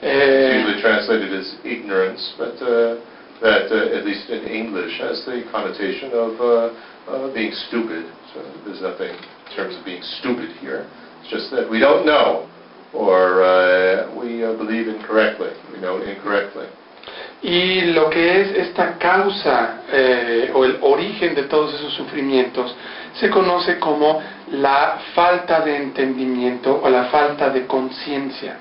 It's Eh, usually translated as ignorance, but uh, that, uh, at least in English, has the connotation of uh, uh, being stupid. So there's nothing in terms of being stupid here. It's just that we don't know, or uh, we uh, believe incorrectly, we know incorrectly. y lo que es esta causa eh, o el origen de todos esos sufrimientos se conoce como la falta de entendimiento o la falta de conciencia.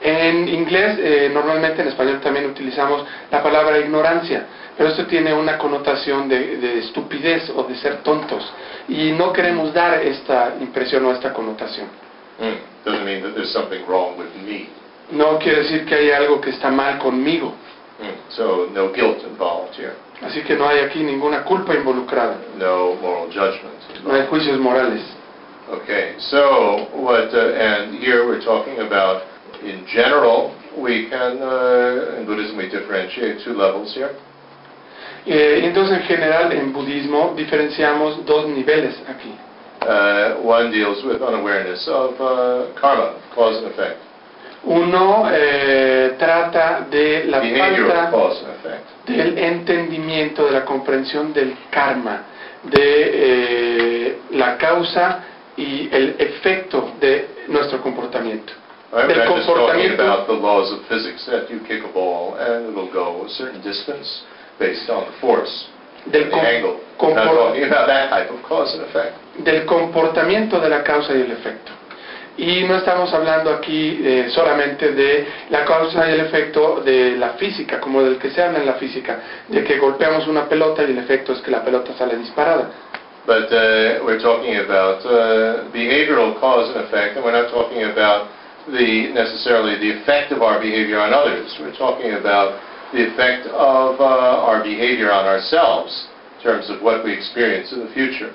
En inglés, eh, normalmente en español también utilizamos la palabra ignorancia, pero esto tiene una connotación de, de estupidez o de ser tontos y no queremos dar esta impresión o esta connotación. Mm. Doesn't mean that there's something wrong with me. No quiere decir que hay algo que está mal conmigo, Mm. So no guilt involved here, así que no hay aquí ninguna culpa involucrada, no moral judgment. no hay juicios morales. Okay, so what, uh, and here we're talking about, in general, we can, uh, in Buddhism we differentiate two levels here. Eh, entonces, en general, en budismo diferenciamos dos niveles aquí. Uh, one deals with unawareness of uh, karma, cause and effect, Uno eh, trata de la behavioral falta cause and effect. del entendimiento, de la comprensión del karma, de eh, la causa y el efecto de nuestro comportamiento. Del comportamiento- about the laws of physics that you kick a ball and it'll go a certain distance based on the force, Del, com- del comportamiento de la causa y el efecto. Y no estamos hablando aquí eh, solamente de la causa y el efecto de la física, como del que se habla en la física, de que golpeamos una pelota y el efecto es que la pelota sale disparada. But uh, we're talking about uh, behavioral cause and effect, and we're not talking about the necessarily the effect of our behavior on others. We're talking about the effect of uh, our behavior on ourselves in terms of what we experience in the future.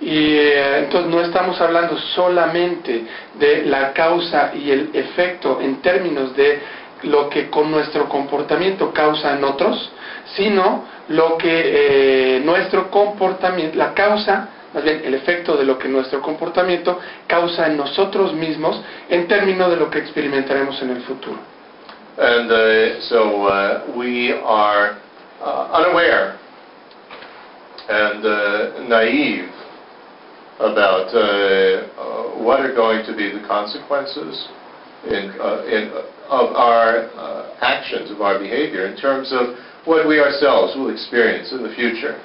Y eh, entonces no estamos hablando solamente de la causa y el efecto en términos de lo que con nuestro comportamiento causa en otros, sino lo que eh, nuestro comportamiento, la causa, más bien el efecto de lo que nuestro comportamiento causa en nosotros mismos en términos de lo que experimentaremos en el futuro. And uh, so uh, we are uh, unaware and uh, naive about uh, what are going to be the consequences in, in, of our actions, of our behavior, in terms of what we ourselves will experience in the future.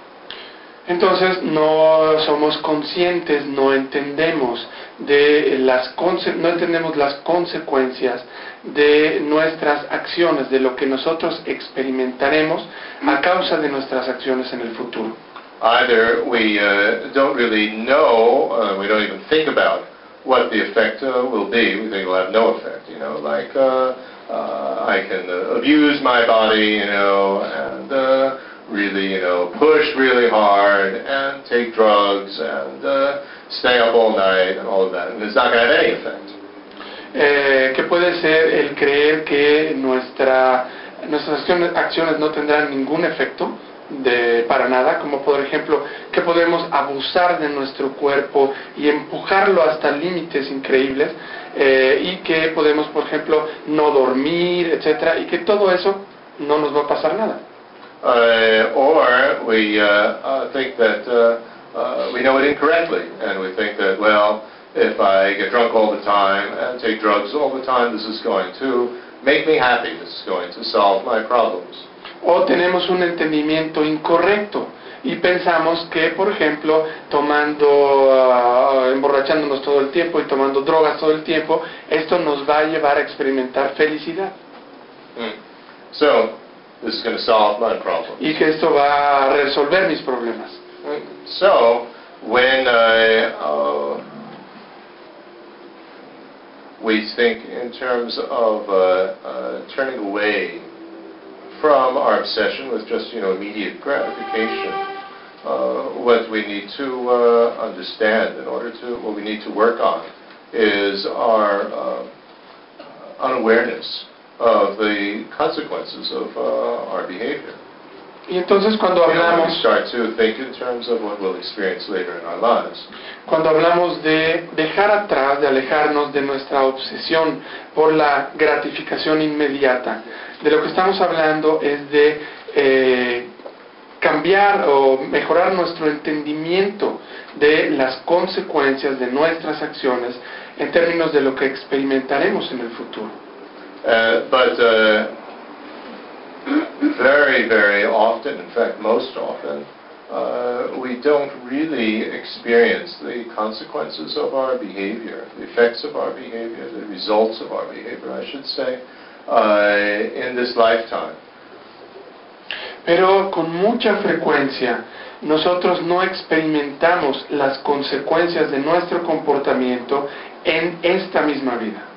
Entonces no somos conscientes, no entendemos de las no entendemos las consecuencias de nuestras acciones, de lo que nosotros experimentaremos a causa de nuestras acciones en el futuro. Either we uh, don't really know, uh, we don't even think about what the effect uh, will be. We think it'll have no effect, you know, like uh, uh, I can uh, abuse my body, you know, and really, you know, push really hard and take drugs and stay up all night and all of that, and it's not going to have any effect. Eh, que puede ser el creer que nuestra, nuestras acciones, acciones no tendrán ningún efecto de, para nada, como por ejemplo que podemos abusar de nuestro cuerpo y empujarlo hasta límites increíbles eh, y que podemos, por ejemplo, no dormir, etcétera, y que todo eso no nos va a pasar nada. Uh, or we uh, uh, think that uh, uh, we know it incorrectly, and we think that, well, if I get drunk all the time and take drugs all the time, this is going to make me happy, this is going to solve my problems. O tenemos un entendimiento incorrecto y pensamos que, por ejemplo, tomando, ah, emborrachándonos todo el tiempo y tomando drogas todo el tiempo, esto nos va a llevar a experimentar felicidad Mm. So, this is going to solve my problem. y que esto va a resolver mis problemas. Mm. So, when uh, uh, we think in terms of uh, uh, turning away from our obsession with just you know immediate gratification, uh, what we need to uh, understand in order to what we need to work on is our uh, unawareness of the consequences of uh, our behavior. Y entonces cuando hablamos, cuando hablamos de dejar atrás, de alejarnos de nuestra obsesión por la gratificación inmediata, de lo que estamos hablando es de eh, cambiar o mejorar nuestro entendimiento de las consecuencias de nuestras acciones en términos de lo que experimentaremos en el futuro. Uh, but uh, very, very often, in fact, most often, uh, we don't really experience the consequences of our behavior, the effects of our behavior, the results of our behavior, I should say, uh, in this lifetime. Pero con mucha frecuencia nosotros no experimentamos las consecuencias de nuestro comportamiento en esta misma vida.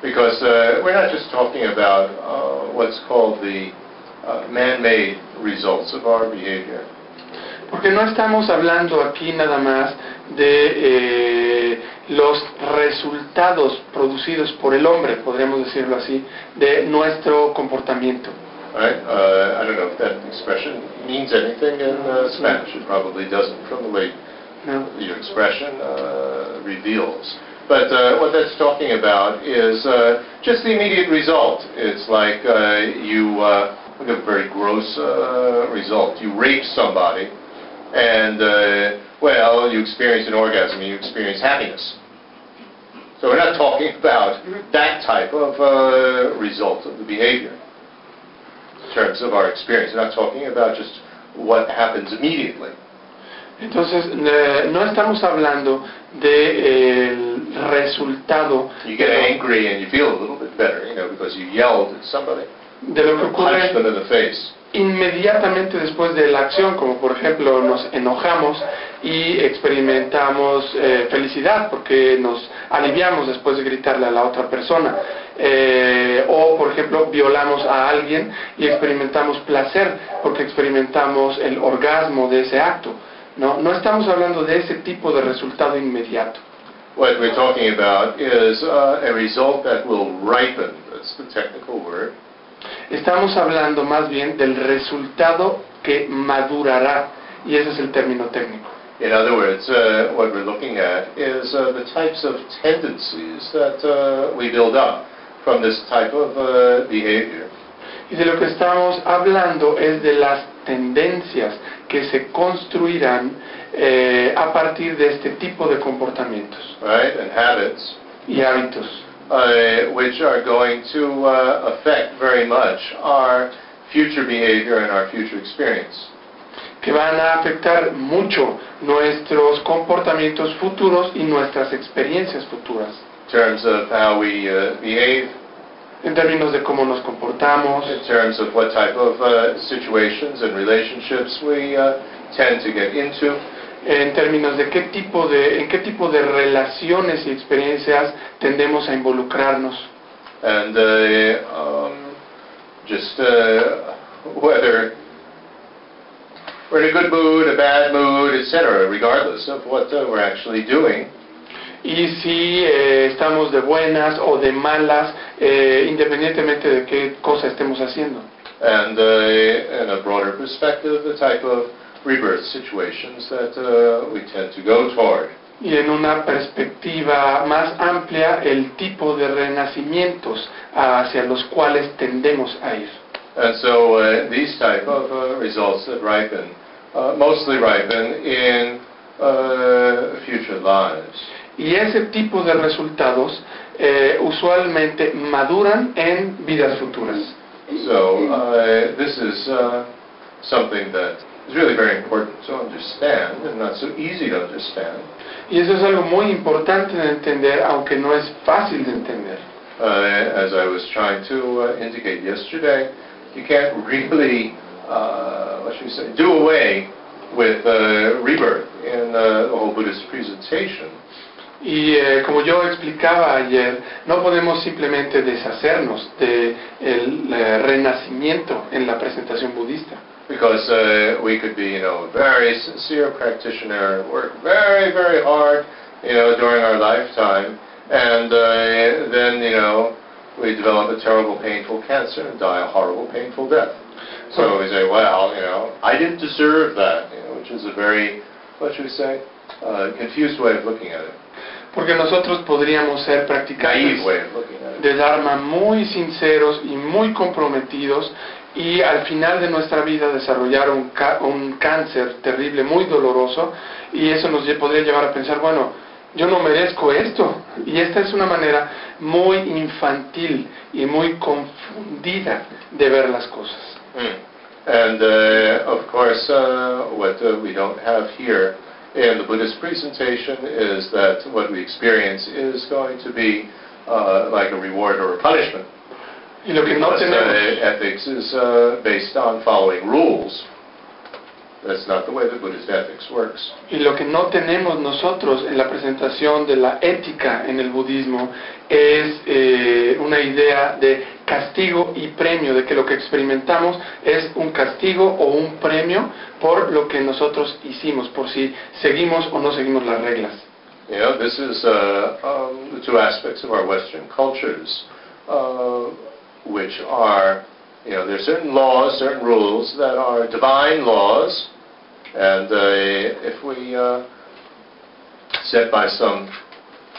Because uh, we're not just talking about uh, what's called the man-made results of our behavior. Porque no estamos hablando aquí nada más de eh, los resultados producidos por el hombre, podríamos decirlo así, de nuestro comportamiento. Right? Uh, I don't know if that expression means anything in uh, Spanish. It probably doesn't from the way ¿no? your expression uh, reveals. But uh, what that's talking about is uh, just the immediate result. It's like uh, you, look a very gross uh, result. You rape somebody, and, uh, well, you experience an orgasm, you experience happiness. So we're not talking about that type of uh, result of the behavior in terms of our experience. We're not talking about just what happens immediately. Entonces, eh, no estamos hablando del resultado You get angry and you feel a little bit better, you know, because you yelled at somebody, de lo que ocurre inmediatamente después de la acción, como por ejemplo nos enojamos y experimentamos eh, felicidad porque nos aliviamos después de gritarle a la otra persona. Eh, o por ejemplo violamos a alguien y experimentamos placer porque experimentamos el orgasmo de ese acto. No, no estamos hablando de ese tipo de resultado inmediato. What we're talking about is uh, a result that will ripen, that's the technical word, Estamos hablando más bien del resultado que madurará, y ese es el término técnico. In other words, uh, what we're looking at is uh, the types of tendencies that uh, we build up from this type of uh, behavior. Y de lo que estamos hablando es de las tendencias que se construirán eh, a partir de este tipo de comportamientos right, and habits, y hábitos, uh, which are going to uh, affect very much our future behavior and our future experience. que van a afectar mucho nuestros comportamientos futuros y nuestras experiencias futuras, In terms of how we uh, behave, en términos de cómo nos comportamos, in terms of what type of uh, situations and relationships we uh, tend to get into, en términos de qué tipo de, en qué tipo de relaciones y experiencias tendemos a involucrarnos. and uh, um, just uh, whether we're in a good mood, a bad mood, etc., regardless of what uh, we're actually doing. Y si eh, estamos de buenas o de malas, eh, independientemente de qué cosa estemos haciendo. and uh, in a broader perspective, the type of rebirth situations that uh, we tend to go toward. Y en una perspectiva más amplia, el tipo de renacimientos hacia los cuales tendemos a ir. And so uh, these type of uh, results that ripen, uh, mostly ripen in uh, future lives. Y ese tipo de resultados eh, usualmente maduran en vidas futuras. So uh, this is uh, something that is really very important to understand and not so easy to understand. Y eso es algo muy importante de entender, aunque no es fácil de entender. Uh, as I was trying to uh, indicate yesterday, you can't really, uh, what should we say, do away with uh, rebirth in uh, the whole Buddhist presentation. Y eh, como yo explicaba ayer, no podemos simplemente deshacernos del renacimiento en la presentación budista. Because uh, we could be, you know, a very sincere practitioner, work very, very hard, you know, during our lifetime, and uh, then, you know, we develop a terrible, painful cancer and die a horrible, painful death. So we say, well, you know, I didn't deserve that, you know, which is a very, what should we say, uh, confused way of looking at it. Porque nosotros podríamos ser Naive practicantes way of looking at it. de Dharma muy sinceros y muy comprometidos y al final de nuestra vida desarrollar un, un cáncer terrible, muy doloroso y eso nos podría llevar a pensar, bueno, yo no merezco esto. Y esta es una manera muy infantil y muy confundida de ver las cosas. Mm. And uh, of course, uh, what uh, we don't have here in the Buddhist presentation is that what we experience is going to be uh, like a reward or a punishment. Y lo que no tenemos... ethics is uh, based on following rules. That's not the way that Buddhist ethics works. Y lo que no tenemos nosotros en la presentación de la ética en el budismo es eh, una idea de castigo y premio, de que lo que experimentamos es un castigo o un premio por lo que nosotros hicimos, por si seguimos o no seguimos las reglas. You know, this is uh, um, the two aspects of our Western cultures, uh, which are, you know, there are certain laws, certain rules that are divine laws, and uh, if we uh, set by some,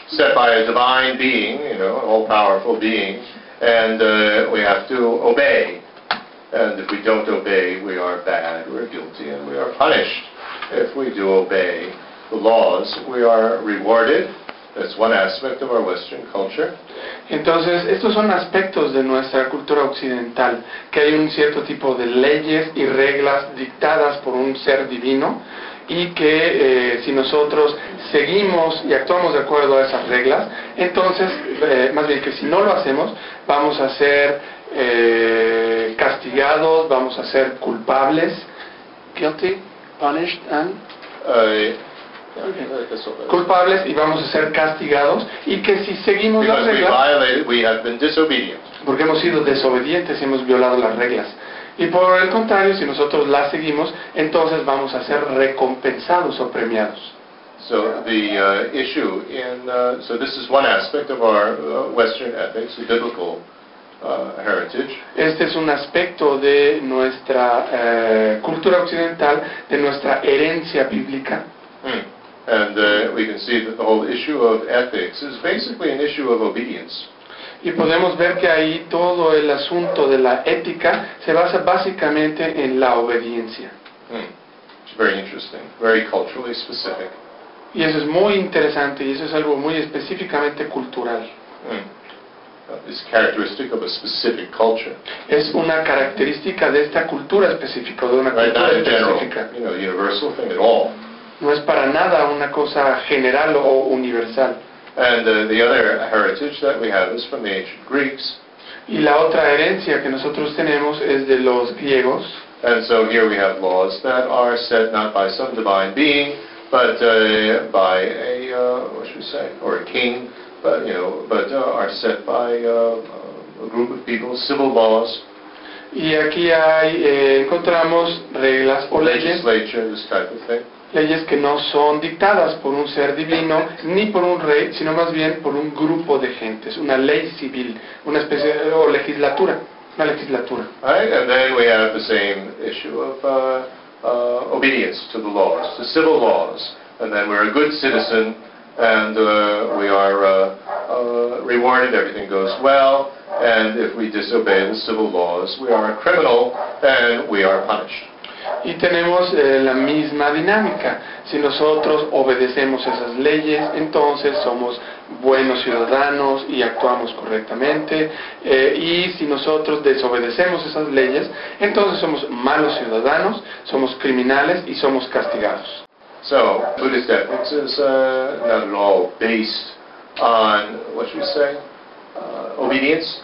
set by a divine being, you know, an all-powerful being, and uh, we have to obey. And if we don't obey, we are bad, we're guilty, and we are punished. If we do obey the laws, we are rewarded. That's one aspect of our Western culture. Entonces, estos son aspectos de nuestra cultura occidental, que hay un cierto tipo de leyes y reglas dictadas por un ser divino y que eh, si nosotros seguimos y actuamos de acuerdo a esas reglas, entonces, eh, más bien que si no lo hacemos, vamos a ser eh, castigados, vamos a ser culpables, guilty, punished and Uh. Culpables y vamos a ser castigados y que si seguimos las reglas porque hemos sido desobedientes y hemos violado las reglas. Y por el contrario, si nosotros las seguimos, entonces vamos a ser recompensados o premiados. So the uh, issue in, uh, so this is one aspect of our uh, Western ethics, the biblical uh, heritage. Este es un aspecto de nuestra eh, cultura occidental, de nuestra herencia bíblica. Hmm. And uh, we can see that the whole issue of ethics is basically an issue of obedience. Y podemos ver que ahí todo el asunto de la ética se basa básicamente en la obediencia. Hmm. It's very interesting, very culturally specific. Y eso es muy interesante y eso es algo muy específicamente cultural. Hmm. It's characteristic of a specific culture, Es una característica de esta cultura específica, de una right? cultura Not a general, específica. you know, universal thing at all. No es para nada una cosa general o universal. And uh, the other heritage that we have is from the ancient Greeks. Y la otra herencia que nosotros tenemos es de los griegos. And so here we have laws that are set not by some divine being, but uh, by a, uh, what should we say, or a king, but, you know, but uh, are set by uh, a group of people, civil laws, Y aquí hay, eh, encontramos reglas o leyes, type of thing. Leyes que no son dictadas por un ser divino ni por un rey, sino más bien por un grupo de gentes, una ley civil, una especie o legislatura, una legislatura. Right? And then we have the same issue of uh, uh, obedience to the laws, the civil laws. And then we're a good citizen, and uh, we are uh, uh, rewarded, everything goes well. And if we disobey the civil laws, we are a criminal, and we are punished. Y tenemos eh, la misma dinámica. Si nosotros obedecemos esas leyes, entonces somos buenos ciudadanos y actuamos correctamente. Eh, y si nosotros desobedecemos esas leyes, entonces somos malos ciudadanos, somos criminales y somos castigados. So, Buddhist ethics is uh, not at all based on, what should we say, uh, obedience.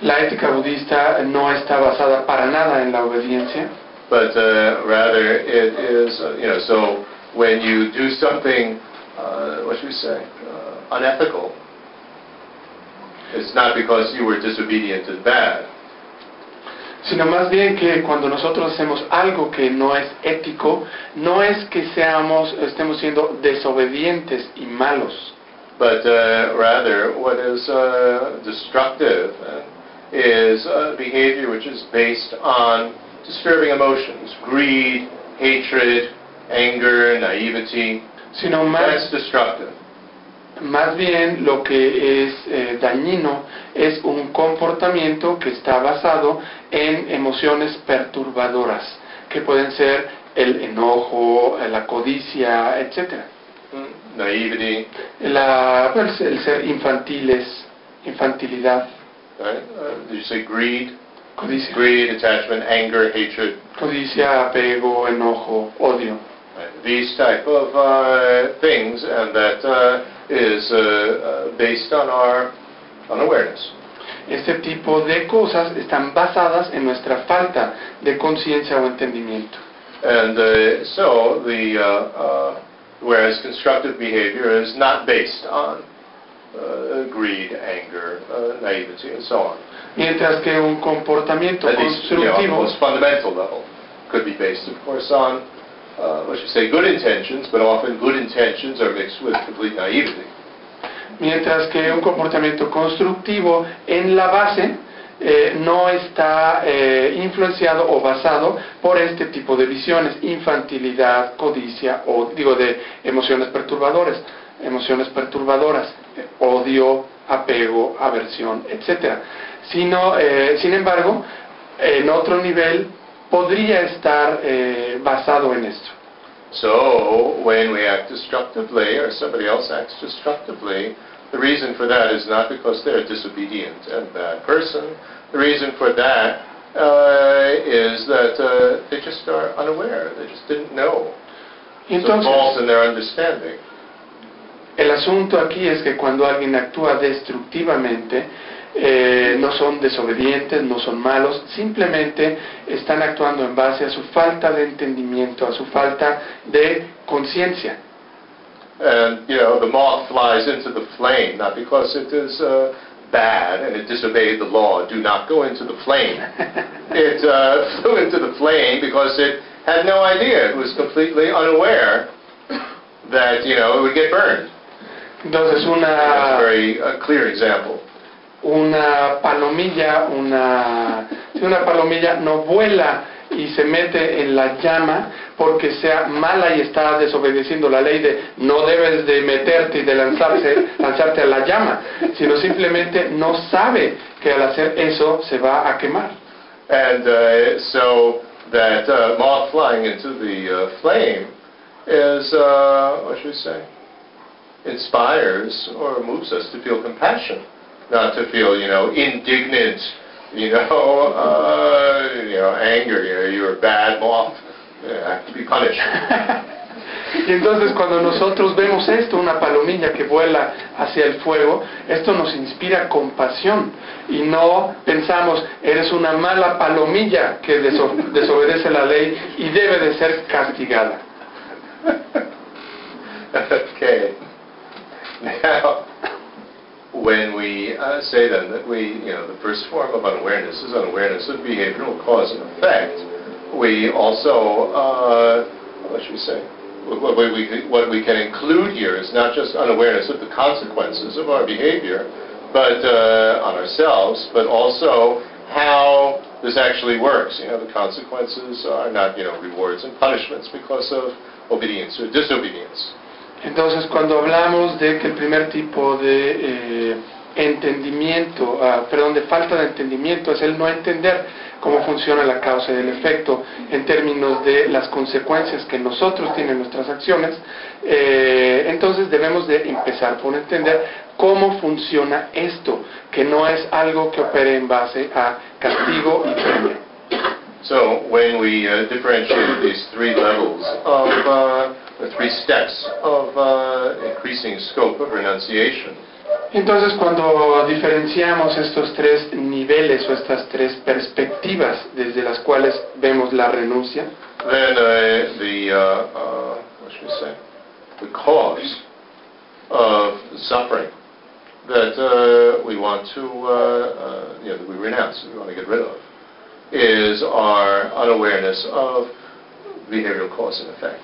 La ética budista no está basada para nada en la obediencia, but uh, rather it is, uh, you know, so when you do something, uh, what should we say, uh, unethical, it's not because you were disobedient and bad. sino más bien que cuando nosotros hacemos algo que no es ético, no es que seamos, estemos siendo desobedientes y malos, But uh, rather, what is uh, destructive is behavior which is based on disturbing emotions, greed, hatred, anger, naivety. sino That's más, destructive. más bien lo que es eh, dañino es un comportamiento que está basado en emociones perturbadoras, que pueden ser el enojo, la codicia, etcétera. Mm, Naivety, La, pues, el ser infantiles, infantilidad, right? Uh, did you say greed? Codicia, Greed, attachment, anger, hatred. codicia, apego, enojo, odio. Right. These type of uh, things, and that uh, is uh, uh, based on our unawareness. Este tipo de cosas están basadas en nuestra falta de conciencia o entendimiento. And uh, so, the uh, uh, whereas constructive behavior is not based on uh, greed, anger, uh, naivety, and so on. Mientras que un comportamiento At least, constructivo most fundamental level, could be based, of course, on uh, say, good intentions, but often good intentions are mixed with complete naivety. mientras que un comportamiento constructivo en la base eh, no está eh, influenciado o basado por este tipo de visiones, infantilidad, codicia o digo de emociones perturbadoras, emociones perturbadoras, eh, odio, apego, aversión, etcétera. Sino, eh, sin embargo, en otro nivel podría estar eh, basado en esto. So, when we act destructively or somebody else acts destructively, the reason for that is not because they're a disobedient and bad person. The reason for that uh, is that uh, they just are unaware. They just didn't know. Y It's a fault entonces, in their understanding. el asunto aquí es que cuando alguien actúa destructivamente, eh, no son desobedientes, no son malos, simplemente están actuando en base a su falta de entendimiento, a su falta de conciencia. And, you know, the moth flies into the flame, not because it is uh, bad and it disobeyed the law, do not go into the flame. it uh, flew into the flame because it had no idea. It was completely unaware that, you know, it would get burned. Entonces That's a una, very uh, clear example. Una palomilla, una, si una palomilla no vuela y se mete en la llama porque sea mala y está desobedeciendo la ley de no debes de meterte y de lanzarse, lanzarte a la llama, sino simplemente no sabe que al hacer eso se va a quemar. And uh, so that uh, moth flying into the uh, flame is, uh, what should we say, inspires or moves us to feel compassion, not to feel, you know, indignant, you know, uh, you know, anger, you know, you're a bad moth, you have to be punished. Y entonces cuando nosotros vemos esto, una palomilla que vuela hacia el fuego, esto nos inspira compasión y no pensamos, eres una mala palomilla que deso- desobedece la ley y debe de ser castigada. okay. Now, when we uh, say then that we, you know, the first form of unawareness is unawareness of behavioral cause and effect, we also, uh, what should we say? What we, what we can include here is not just unawareness of the consequences of our behavior, but uh, on ourselves, but also how this actually works. You know, the consequences are not, you know, rewards and punishments because of obedience or disobedience. Entonces cuando hablamos de que el primer tipo de eh, entendimiento, ah, perdón, de falta de entendimiento es el no entender cómo funciona la causa y el efecto en términos de las consecuencias que nosotros tienen nuestras acciones, eh, entonces debemos de empezar por entender cómo funciona esto, que no es algo que opere en base a castigo y premio. So when we uh, differentiate these three levels of, uh, the three steps of uh, increasing scope of renunciation, Entonces, cuando diferenciamos estos tres niveles o estas tres perspectivas desde las cuales vemos la renuncia, then uh, the, uh, uh, what should we say, the cause of suffering that uh, we want to, uh, uh, you know, that we renounce, we want to get rid of, is our unawareness of behavioral cause and effect.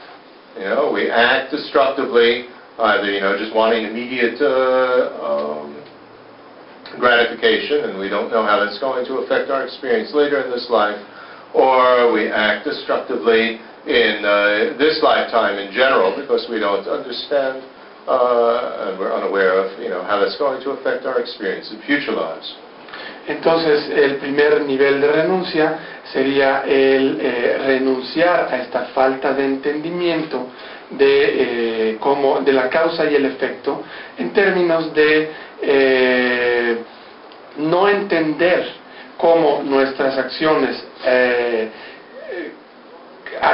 You know, we act destructively, either, you know, just wanting immediate uh, um, gratification, and we don't know how that's going to affect our experience later in this life, or we act destructively in uh, this lifetime in general because we don't understand uh, and we're unaware of, you know, how that's going to affect our experience in future lives. Entonces el primer nivel de renuncia sería el eh, renunciar a esta falta de entendimiento de, eh, cómo- de la causa y el efecto en términos de eh, no entender cómo nuestras acciones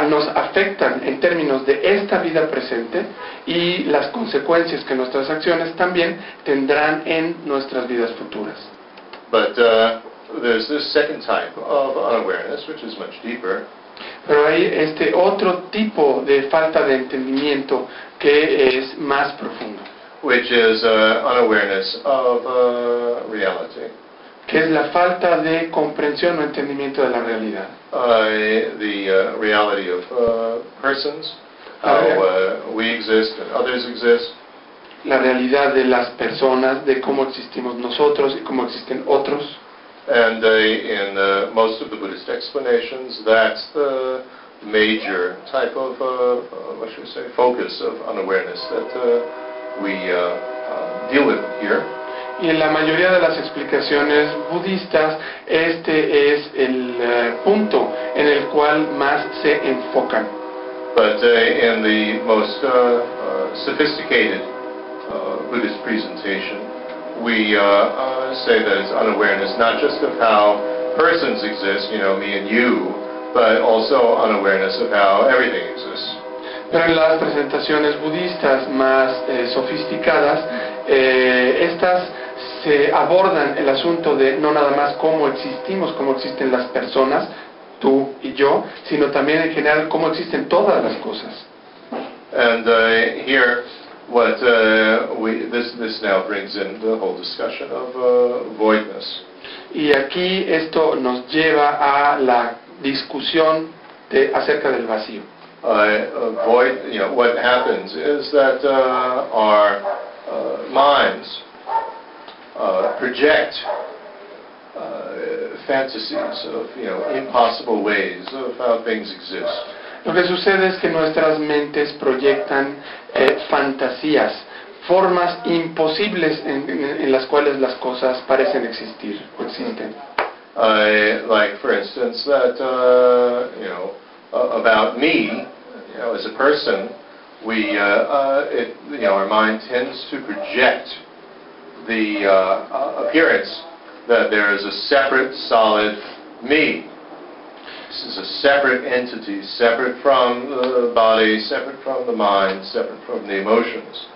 nos afectan en términos de esta vida presente y las consecuencias que nuestras acciones también tendrán en nuestras vidas futuras. But uh, there's this second type of unawareness, which is much deeper, Pero hay este otro tipo de falta de entendimiento que es más profundo, which is uh, unawareness of uh, reality. que es la falta de comprensión o entendimiento de la realidad. Uh, the uh, reality of uh, persons, how uh, we exist and others exist, La realidad de las personas, de cómo existimos nosotros y cómo existen otros. and uh, in uh, most of the Buddhist explanations, that's the major type of, uh, uh, what should we say, focus of unawareness that uh, we uh, uh, deal with here. Y en la mayoría de las explicaciones budistas, este es el eh, punto en el cual más se enfocan. But uh, in the most uh, uh, sophisticated Buddhist presentation, we uh, uh, say that it's unawareness not just of how persons exist, you know, me and you, but also unawareness of how everything exists. Pero en las presentaciones budistas más eh, sofisticadas, eh, estas se abordan el asunto de no nada más cómo existimos, cómo existen las personas, tú y yo, sino también en general cómo existen todas las cosas. And uh, here, what uh, we this this now brings in the whole discussion of uh, voidness. Y aquí esto nos lleva a la discusión de, acerca del vacío. Uh, uh, void, you know, what happens is that uh, our uh, minds uh, project uh, fantasies of, you know, impossible ways of how things exist. Lo que sucede es que nuestras mentes proyectan eh, fantasías, formas imposibles en, en- las cuales las cosas parecen existir o existen. Uh, like, for instance, that, uh, you know, uh, about me, you know, as a person, we, uh, uh, it, you know, our mind tends to project the uh, uh, appearance that there is a separate, solid me. This is a separate entity, separate from the body, separate from the mind, separate from the emotions.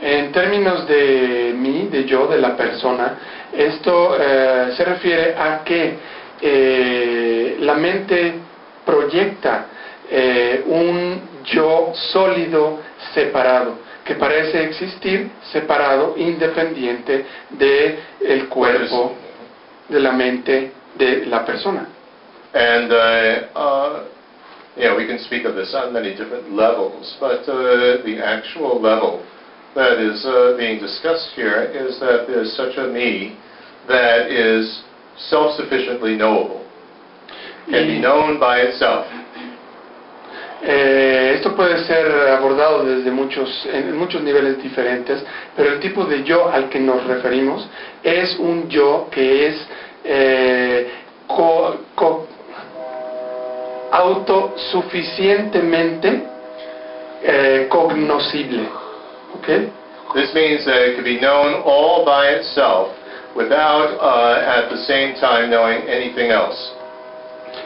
En términos de mí, de yo, de la persona, esto eh, se refiere a que eh, la mente proyecta eh, un yo sólido separado, que parece existir separado, independiente de el cuerpo, de la mente de la persona. And, uh, uh, you know, we can speak of this on many different levels, but uh, the actual level that is uh, being discussed here is that there's such a me that is self-sufficiently knowable, can be known by itself. Eh, esto puede ser abordado desde muchos, en muchos niveles diferentes, pero el tipo de yo al que nos referimos es un yo que es eh, co- co- autosuficientemente eh, cognoscible. ¿Ok? This means that it can be known all by itself without uh, at the same time knowing anything else.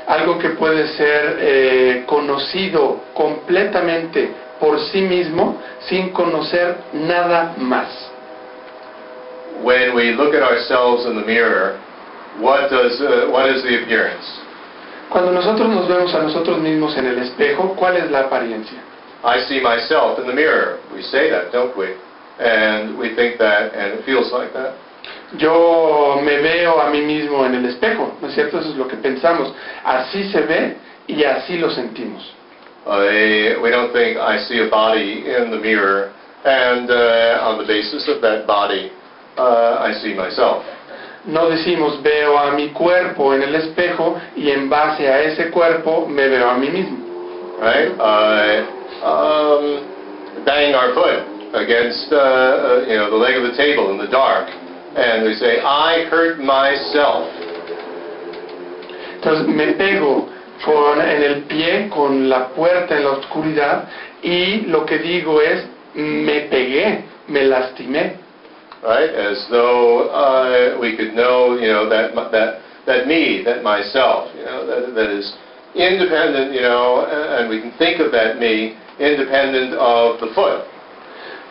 Algo que puede ser eh, conocido completamente por sí mismo sin conocer nada más. When we look at ourselves in the mirror, what does uh, what is the appearance? Cuando nosotros nos vemos a nosotros mismos en el espejo, ¿cuál es la apariencia? I see myself in the mirror. We say that, don't we? And we think that, and it feels like that. Yo me veo a mí mismo en el espejo, ¿no es cierto? Eso es lo que pensamos. Así se ve y así lo sentimos. Uh, we don't think I see a body in the mirror, and uh, on the basis of that body, uh, I see myself. No decimos veo a mi cuerpo en el espejo y en base a ese cuerpo me veo a mí mismo. right? Uh, um, bang our foot against uh, uh, you know the leg of the table in the dark, and we say, "I hurt myself." Entonces me pego con, en el pie con la puerta en la oscuridad y lo que digo es me pegué, me lastimé. Right? As though uh, we could know, you know, that that that me, that myself, you know, that that is independent, you know, and we can think of that me independent of the foot.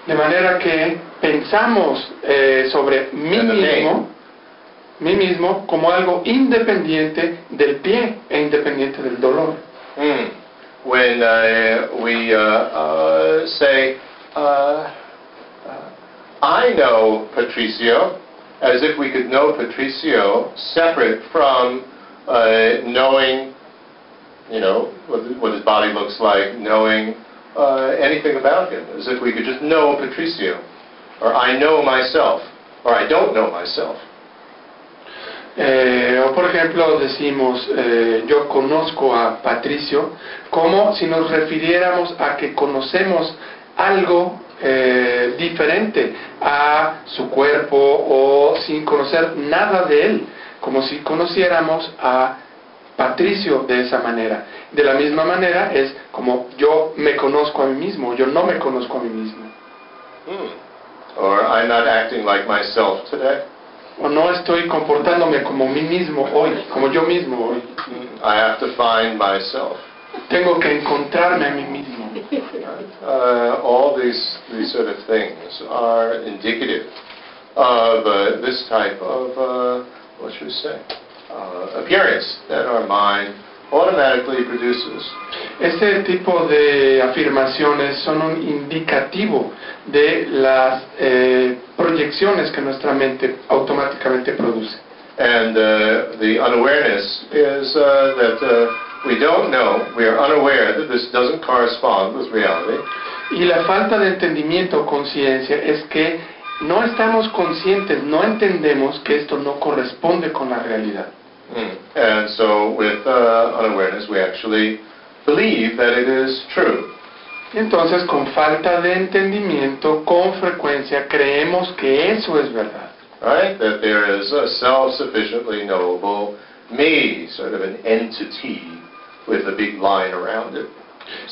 De manera que pensamos eh, sobre mí mismo, mí mismo como algo independiente del pie e independiente del dolor. Hmm. When uh, we uh, uh, say, uh, I know Patricio, as if we could know Patricio separate from uh, knowing, you know, what, what his body looks like, knowing uh, anything about him, as if we could just know Patricio, or I know myself, or I don't know myself. Eh, o por ejemplo decimos, eh, yo conozco a Patricio, como si nos refiriéramos a que conocemos algo eh, diferente a su cuerpo o sin conocer nada de él, como si conociéramos a Patricio de esa manera. De la misma manera es como yo me conozco a mí mismo, yo no me conozco a mí mismo. Hmm. Or I'm not acting like myself today. O no estoy comportándome como mí mismo hoy, como yo mismo hoy. I have to find myself. Tengo que encontrarme a mí mismo. Uh, all these these sort of things are indicative of uh, this type of uh, what should we say uh, appearance that our mind automatically produces. Este tipo de afirmaciones son un indicativo de las eh, proyecciones que nuestra mente automáticamente produce. And uh, the unawareness is uh, that uh, we don't know, we are unaware that this doesn't correspond with reality. Y la falta de entendimiento o conciencia es que no estamos conscientes, no entendemos que esto no corresponde con la realidad. Mm. And so, with uh, unawareness, we actually believe that it is true. Entonces, con falta de entendimiento, con frecuencia creemos que eso es verdad. Right? That there is a self sufficiently knowable me, sort of an entity with a big line around it,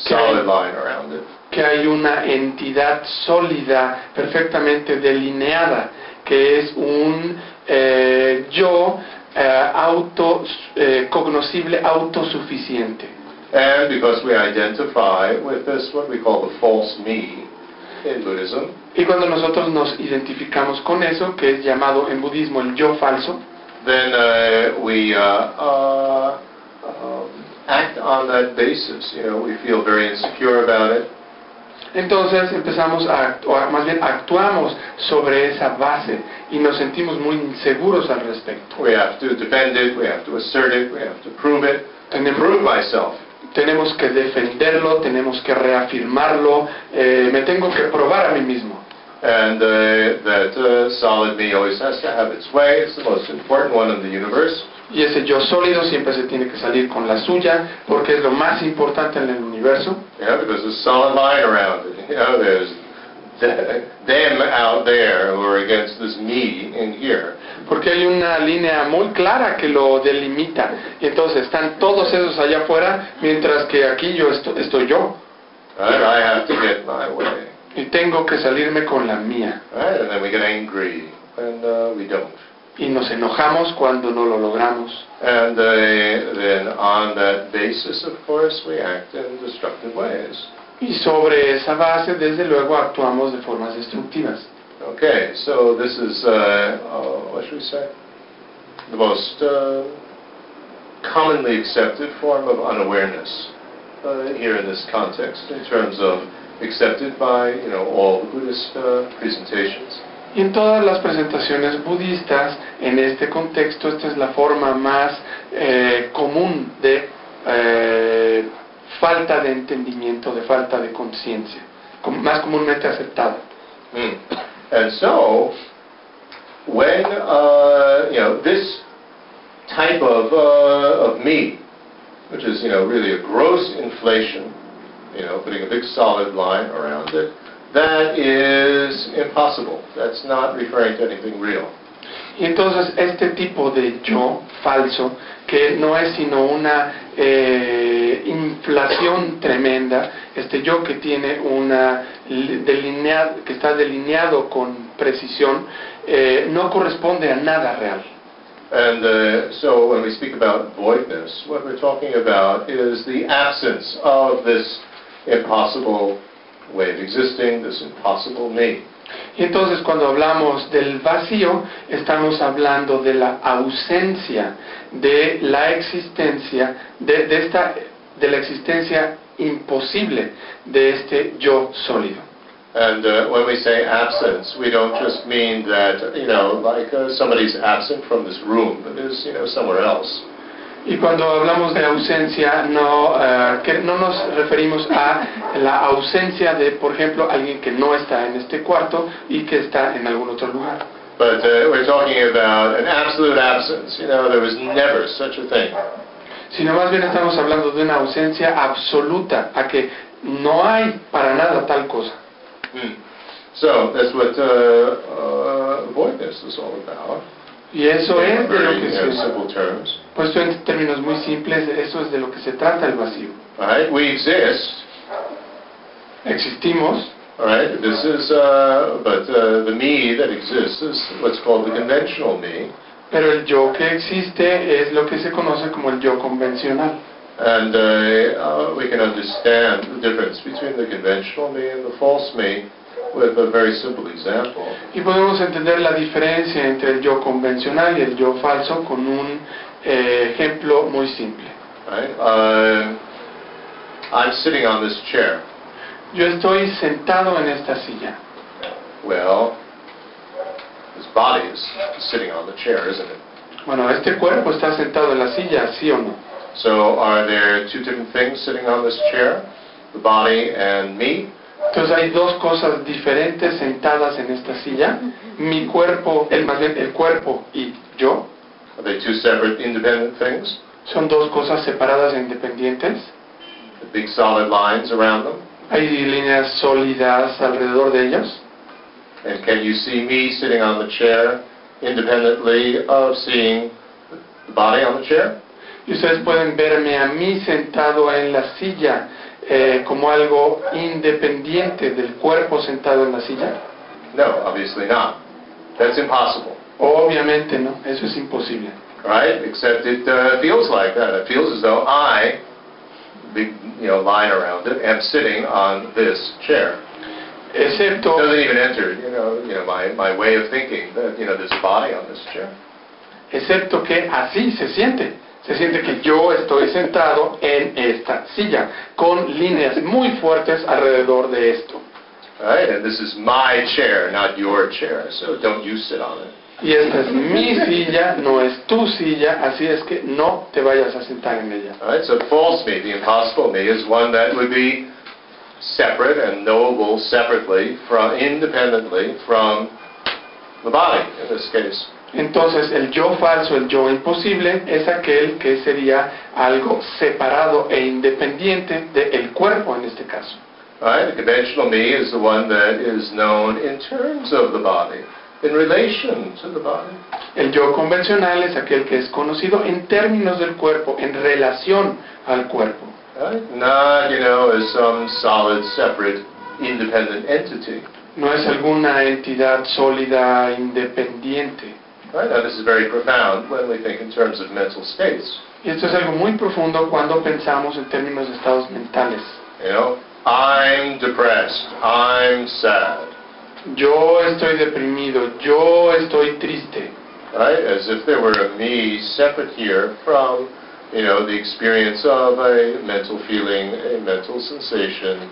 solid line around it. que hay una entidad sólida, perfectamente delineada, que es un eh, yo eh, auto, eh, cognoscible autosuficiente. And because we identify with this, what we call the false me in Buddhism, Y cuando nosotros nos identificamos con eso, que es llamado en budismo el yo falso, then uh, we uh, uh, um, act on that basis. You know, we feel very insecure about it. entonces empezamos a actuar, más bien actuamos sobre esa base y nos sentimos muy inseguros al respecto. We have to defend it, we have to assert it, we have to prove it, and then prove myself. Tenemos que defenderlo, tenemos que reafirmarlo, eh, me tengo que probar a mí mismo. And uh, that uh, solid me always has to have its way. It's the most important one in the universe. Y ese yo sólido siempre se tiene que salir con la suya porque es lo más importante en el universo. You know, because there's a solid line around it. You know, there's th- them out there who are against this me in here. Porque hay una línea muy clara que lo delimita. Y entonces están todos esos allá afuera, mientras que aquí yo esto- estoy yo. Right? I have to get my way. Y tengo que salirme con la mía. Right? And then we get angry when uh, we don't. Y nos enojamos cuando no lo logramos. And uh, then on that basis, of course, we act in destructive ways. Y sobre esa base, desde luego, actuamos de formas destructivas. Okay, so this is, uh, uh, what should we say? The most uh, commonly accepted form of unawareness uh, here in this context, in terms of accepted by, you know, all the Buddhist uh, presentations. En todas las presentaciones budistas, en este contexto, esta es la forma más eh, común de eh, falta de entendimiento, de falta de conciencia, más comúnmente aceptada. Mm. And so, when, uh, you know, this type of, uh, of me, which is, you know, really a gross inflation, you know, putting a big solid line around it, that is impossible. That's not referring to anything real. Y entonces este tipo de yo falso, que no es sino una eh, inflación tremenda, este yo que tiene una li- delinea- que está delineado con precisión, eh, no corresponde a nada real. And uh, so when we speak about voidness, what we're talking about is the absence of this impossible way of existing, this impossible me. Y entonces cuando hablamos del vacío, estamos hablando de la ausencia de la existencia, de, de esta, de la existencia imposible de este yo sólido. And uh, when we say absence, we don't just mean that, you know, like uh, somebody's absent from this room, but is, you know, somewhere else. Y cuando hablamos de ausencia, no, eh, que no nos referimos a la ausencia de, por ejemplo, alguien que no está en este cuarto y que está en algún otro lugar. But uh, we're talking about an absolute absence. You know, there was never such a thing. Sino más bien estamos hablando de una ausencia absoluta, a que no hay para nada tal cosa. Hmm. So that's what uh, uh, voidness is all about. Y eso es de lo que se... terms. Puesto en términos muy simples, eso es de lo que se trata el vacío. Right, we exist. Existimos, All right, this is, uh, but uh, the me that exists is what's called the conventional me. pero el yo que existe es lo que se conoce como el yo convencional. And uh, we can understand the difference between the conventional me and the false me with a very simple example. Y podemos entender la diferencia entre el yo convencional y el yo falso con un eh, ejemplo muy simple. Right? Um I'm sitting on this chair. Yo estoy sentado en esta silla. Well, this body is sitting on the chair, isn't it? Bueno, este cuerpo está sentado en la silla, ¿sí o no? So are there two different things sitting on this chair? The body and me? Entonces hay dos cosas diferentes sentadas en esta silla. Mi cuerpo, el, cuerpo y yo, Are they two separate independent things? son dos cosas separadas e independientes. The big solid lines around them? Hay líneas sólidas alrededor de ellos. And can you see me sitting on the chair independently of seeing the body on the chair? Y ustedes pueden verme a mí sentado en la silla eh, como algo independiente del cuerpo sentado en la silla. No, obviously not. That's impossible, Obviamente no, eso es imposible. right? Except it uh, feels like that. It feels as though I, you know line around it, am sitting on this chair. Excepto, It doesn't even enter, you know, you know my, my way of thinking that you know a body on this chair. excepto que así se siente. Se siente que yo estoy sentado en esta silla, con líneas muy fuertes alrededor de esto. Right? And this is my chair, not your chair. So don't you sit on it. Y esta es mi silla, no es tu silla, así es que no te vayas a sentar en ella. All right, so false me, the impossible me, is one that would be separate and knowable separately, from, independently from the body, in this case. Entonces el yo falso, el yo imposible, es aquel que sería algo separado e independiente del cuerpo en este caso. Right? The conventional me is the one that is known in terms of the body, in relation to the body. El yo convencional es aquel que es conocido en términos del cuerpo, en relación al cuerpo. Right? Not, you know, as some solid, separate, independent entity. No es alguna entidad sólida, independiente. Right? Now, this is very profound when we think in terms of mental states. Y esto es algo muy profundo cuando pensamos en términos de estados mentales. You know, I'm depressed, I'm sad. Yo estoy deprimido, yo estoy triste. Right? As if there were a me separate here from, you know, the experience of a mental feeling, a mental sensation,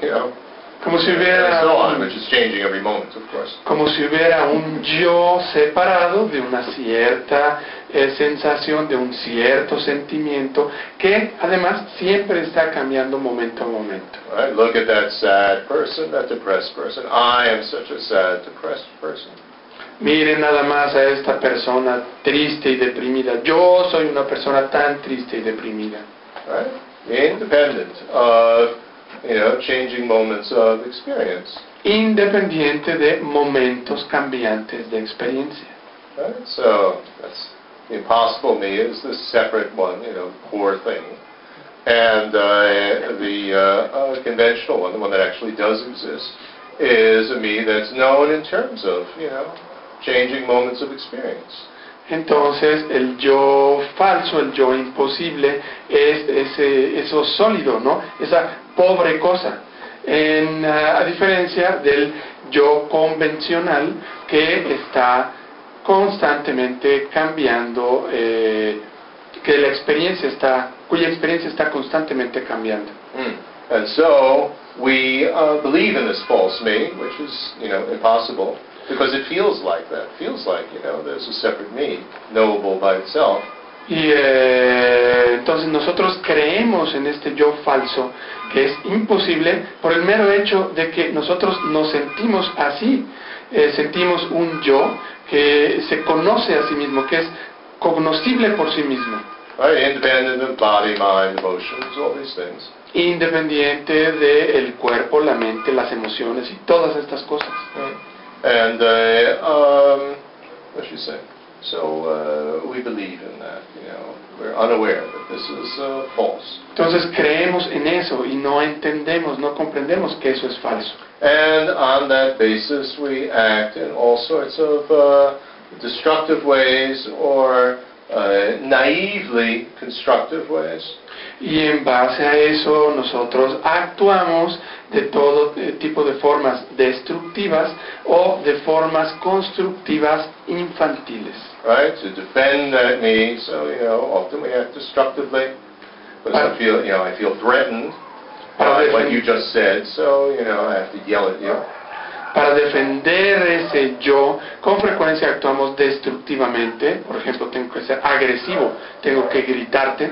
you know, Como si hubiera so on, un- which is changing every moment, of course. como si hubiera un yo separado de una cierta eh, sensación, de un cierto sentimiento, que además siempre está cambiando momento a momento. Right? Look at that sad person, that depressed person. I am such a sad, depressed person. Miren nada más a esta persona triste y deprimida. Yo soy una persona tan triste y deprimida. Right? Independent of, you know, changing moments of experience. Independiente de momentos cambiantes de experiencia. Right? So that's the impossible me is the separate one, you know, core thing. And uh, the uh, uh, conventional one, the one that actually does exist, is a me that's known in terms of, you know, changing moments of experience. Entonces el yo falso, el yo imposible, es ese, eso sólido, ¿no? Esa pobre cosa. En, ah, a diferencia del yo convencional que está constantemente cambiando, eh, que la experiencia está, cuya experiencia está constantemente cambiando. Mm. And so we uh, believe in this false me, which is, you know, impossible, because it feels like that. It feels like, you know, there's a separate me, knowable by itself. Y eh, entonces nosotros creemos en este yo falso que es imposible por el mero hecho de que nosotros nos sentimos así, Eh, sentimos un yo que se conoce a sí mismo, que es cognoscible por sí mismo, Right? Independent of body, mind, emotions, all these things. independiente del cuerpo, la mente, las emociones y todas estas cosas. And, uh, um, what should you say? So uh, we believe in that, you know. We're unaware that this is uh, false. Entonces creemos en eso y no entendemos, no comprendemos que eso es falso. And on that basis, we act in all sorts of uh, destructive ways or uh, naively constructive ways. Y en base a eso nosotros actuamos de todo eh, tipo de formas destructivas o de formas constructivas infantiles. Right? To defend me, so you know, often we act destructively. But I feel, you know, I feel threatened by what you just said, so you know, I have to yell at you. Para defender ese yo, con frecuencia actuamos destructivamente. Por ejemplo, tengo que ser agresivo, tengo que gritarte.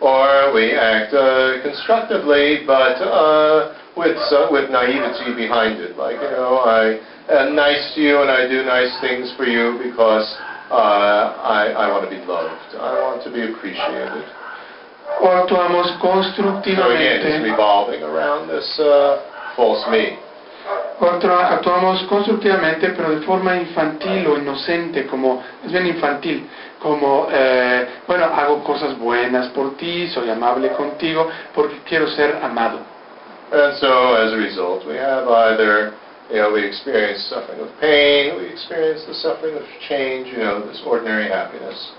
Or we act uh, constructively, but uh, with uh, with naivety behind it. Like you know, I am nice to you and I do nice things for you because uh, I I want to be loved. I want to be appreciated. O actuamos So again, it's constructivamente. revolving around this uh, false me. Otro- actuamos constructivamente, pero de forma infantil o inocente, como es bien infantil, como, eh, bueno, hago cosas buenas por ti, soy amable contigo, porque quiero ser amado. And so, as a result, we have either, you know, we experience suffering of pain, we experience the suffering of change, you know, this ordinary happiness.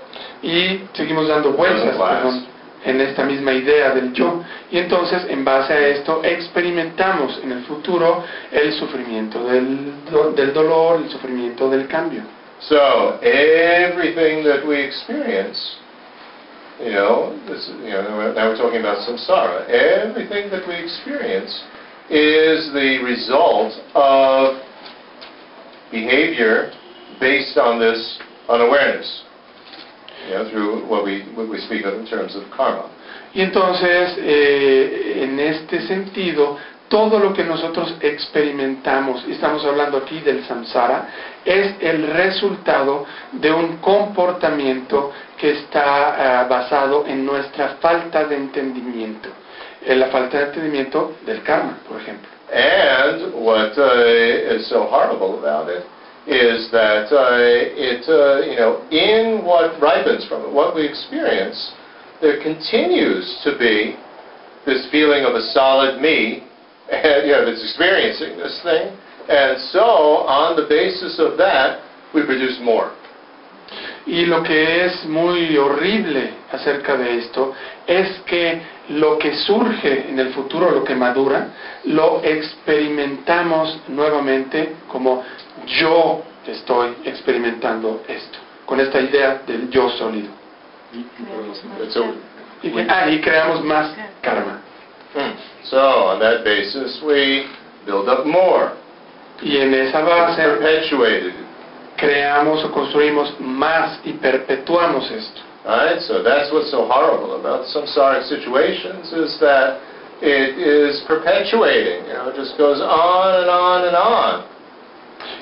Y seguimos dando vueltas perdón, en esta misma idea del yo. Y entonces, en base a esto, experimentamos en el futuro el sufrimiento del, do- del dolor, el sufrimiento del cambio. So, everything that we experience, you know, this, you know, now we're talking about samsara. Everything that we experience is the result of behavior based on this unawareness. Through what we speak of in terms of karma. Y entonces, eh, en este sentido, todo lo que nosotros experimentamos, y estamos hablando aquí del es el resultado de un comportamiento que está ah, basado en nuestra falta de entendimiento, la falta de entendimiento del karma, por ejemplo. And what uh, is so horrible about it is that uh, it, uh, you know, in what ripens from it, what we experience, there continues to be this feeling of a solid me, and, you know, that's experiencing this thing. And so, on the basis of that, we produce more. Y lo que es muy horrible acerca de esto es que lo que surge en el futuro, lo que madura, lo experimentamos nuevamente como yo estoy experimentando esto, con esta idea del yo sólido. Y, ah, y creamos más karma. Hmm. so, on that basis, we build up more. Y en esa It's base perpetuated. Creamos o construimos más y perpetuamos esto. Alright, so that's what's so horrible about samsaric situations is that it is perpetuating, you know, it just goes on and on and on,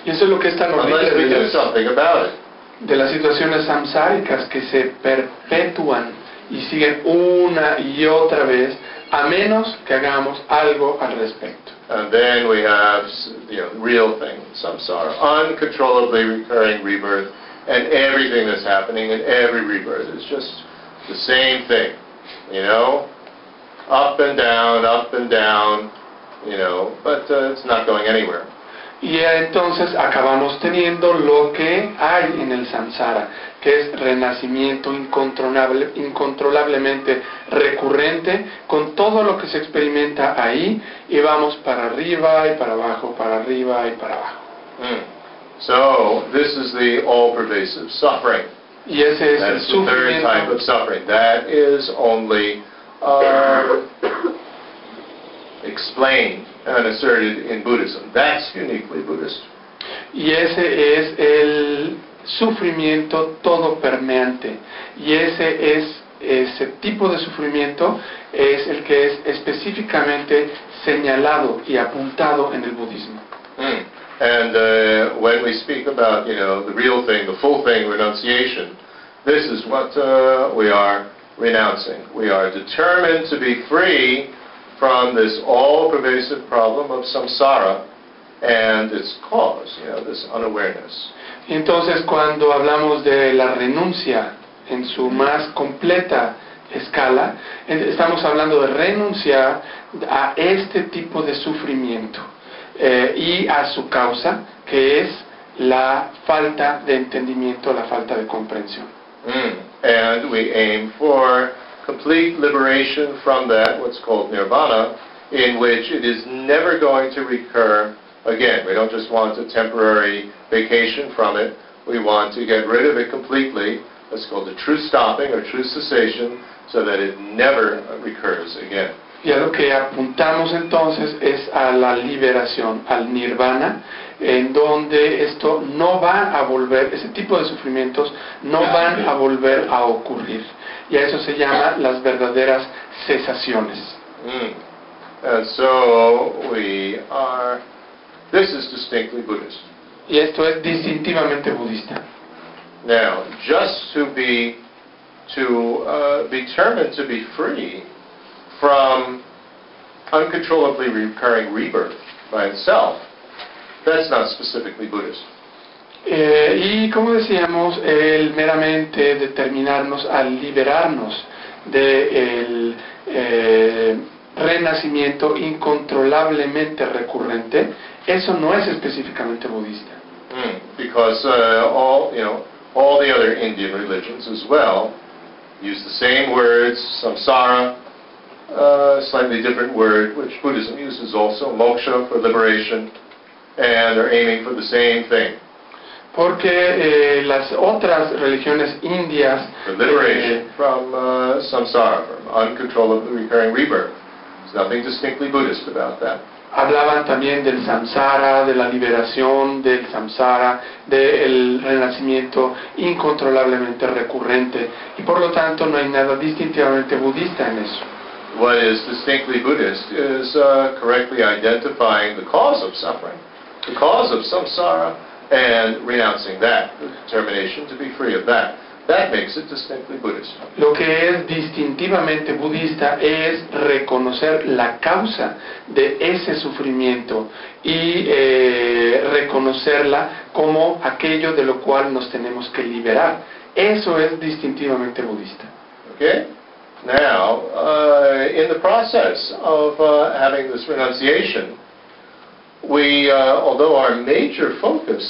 Y eso es lo que es tan horrible de do las, something about it. de las situaciones samsáricas que se perpetúan y siguen una y otra vez a menos que hagamos algo al respecto. And then we have, you know, real thing, samsara, uncontrollably recurring rebirth, and everything that's happening in every rebirth is just the same thing, you know? Up and down, up and down, you know, but uh, it's not going anywhere. Y entonces acabamos teniendo lo que hay en el samsara, que es renacimiento incontrolable, incontrolablemente recurrente, con todo lo que se experimenta ahí, y vamos para arriba y para abajo, para arriba y para abajo. Mm. So, this is the all-pervasive suffering. Y ese es el That's the third type of suffering. That is only uh, explained and asserted in Buddhism. That's uniquely Buddhist. y ese es el sufrimiento todo permeante. Y ese es ese tipo de sufrimiento es el que es específicamente señalado y apuntado en el budismo. Mm. And uh, when we speak about, you know, the real thing, the full thing, renunciation, this is what uh, we are renouncing. We are determined to be free from this all-pervasive problem of samsara and its cause, you know, this unawareness. Entonces cuando hablamos de la renuncia en su más completa escala, estamos hablando de renunciar a este tipo de sufrimiento eh, y a su causa, que es la falta de entendimiento, la falta de comprensión. Mm. And we aim for complete liberation from that, what's called nirvana, in which it is never going to recur again. We don't just want a temporary vacation from it. We want to get rid of it completely. That's called the true stopping or true cessation, so that it never recurs again. Y lo que apuntamos entonces es a la liberación, al nirvana, en donde esto no va a volver, ese tipo de sufrimientos no van a volver a ocurrir. Y a eso se llama las verdaderas cesaciones. Mm. And so we are, this is distinctly Buddhist. Y esto es distintivamente budista. Now, just to be, to uh, be determined to be free from uncontrollably recurring rebirth by itself, that's not specifically Buddhist. Eh, y como decíamos, el meramente determinarnos al liberarnos del renacimiento incontrolablemente recurrente, eso no es específicamente budista. Mm, Because uh, all, you know, all the other Indian religions as well use the same words, samsara, uh, slightly different word, which Buddhism uses also, moksha for liberation, and they're aiming for the same thing. Porque eh, las otras religiones indias eh, liberation from uh, samsara, from uncontrollable recurring rebirth. There's nothing distinctly Buddhist about that. Hablaban también del samsara, de la liberación del samsara, del renacimiento incontrolablemente recurrente. Y por lo tanto no hay nada distintivamente budista en eso. What is distinctly Buddhist is uh, correctly identifying the cause of suffering, the cause of samsara, and renouncing that, the determination to be free of that. That makes it distinctly Buddhist. Lo que es distintivamente budista es reconocer la causa de ese sufrimiento y eh, reconocerla como aquello de lo cual nos tenemos que liberar. Eso es distintivamente budista. Okay? Now, uh, in the process of uh, having this renunciation, we, uh, although our major focus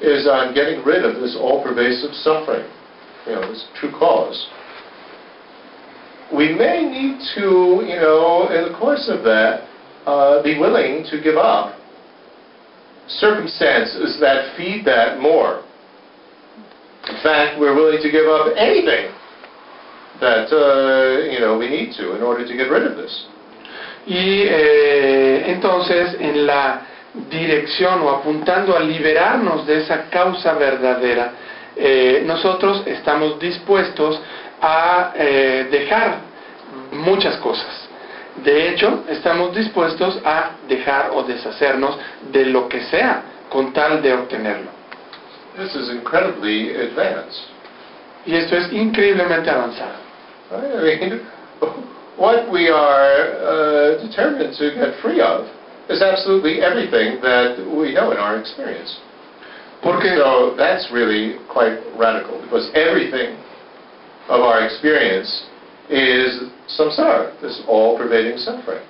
is on getting rid of this all-pervasive suffering, you know, this true cause, we may need to, you know, in the course of that, uh, be willing to give up circumstances that feed that more. In fact, we're willing to give up anything that, uh, you know, we need to in order to get rid of this. Y eh, entonces en la dirección o apuntando a liberarnos de esa causa verdadera, eh, nosotros estamos dispuestos a eh, dejar muchas cosas. De hecho, estamos dispuestos a dejar o deshacernos de lo que sea con tal de obtenerlo. This is incredibly advanced. Y esto es increíblemente avanzado. I mean, what we are uh, determined to get free of is absolutely everything that we know in our experience. Porque So that's really quite radical because everything of our experience is samsara, this all-pervading suffering.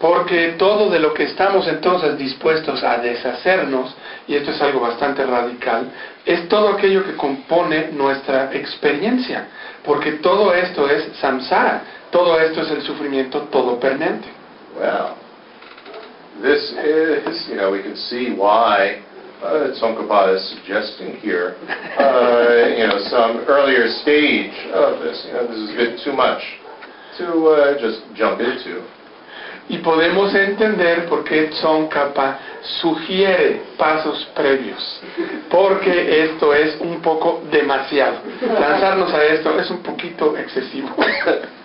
Porque todo de lo que estamos entonces dispuestos a deshacernos, y esto es algo bastante radical, es todo aquello que compone nuestra experiencia. Porque todo esto es samsara, todo esto es el sufrimiento todo permanente. Well, this is, you know, we can see why uh, Tsongkhapa is suggesting here, uh, you know, some earlier stage of this. You know, this is a bit too much to uh, just jump into. Y podemos entender por qué Tsongkhapa sugiere pasos previos. Porque esto es un poco demasiado. Lanzarnos a esto es un poquito excesivo.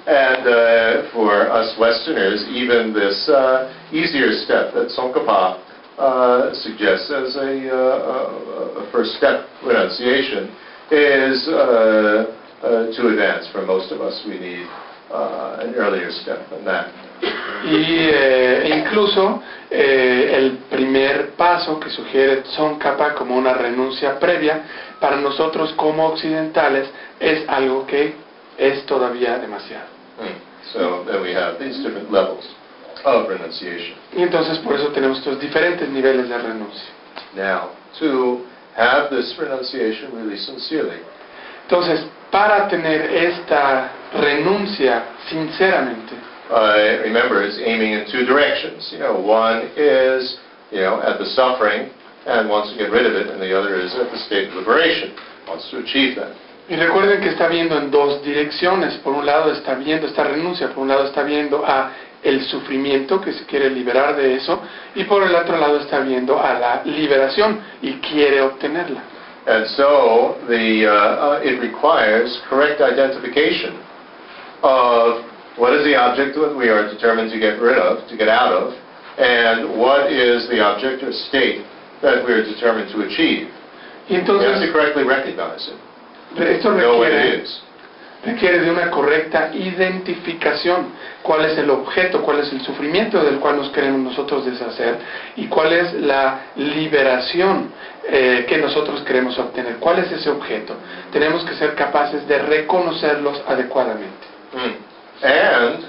And uh, for us Westerners, even this uh, easier step that Tsongkhapa uh, suggests as a, uh, a, a first step renunciation is uh, uh, too advanced for most of us. We need uh, an earlier step than that. Y eh, incluso eh, el primer paso que sugiere Tsongkhapa como una renuncia previa, para nosotros como occidentales es algo que es todavía demasiado. Hmm. So then we have these different levels of renunciation. Y entonces por eso tenemos estos diferentes niveles de renuncia. Now, to have this renunciation really sincerely, Entonces, para tener esta renuncia sinceramente, uh, remember it's aiming in two directions. You know, one is, you know, at the suffering and wants to get rid of it, and the other is at the state of liberation, wants to achieve that. y recuerden que está viendo en dos direcciones. Por un lado está viendo esta renuncia, por un lado está viendo a el sufrimiento que se quiere liberar de eso y por el otro lado está viendo a la liberación y quiere obtenerla. And so the, uh, uh, it requires correct identification of what is the object that we are determined to get rid of, to get out of, and what is the object or state that we are determined to achieve. Y We have to entonces correctly recognize it, esto know what it requiere, is. Requiere de una correcta identificación. ¿Cuál es el objeto? ¿Cuál es el sufrimiento del cual nos queremos nosotros deshacer? ¿Y cuál es la liberación eh, que nosotros queremos obtener? ¿Cuál es ese objeto? Tenemos que ser capaces de reconocerlos adecuadamente. Mm. And,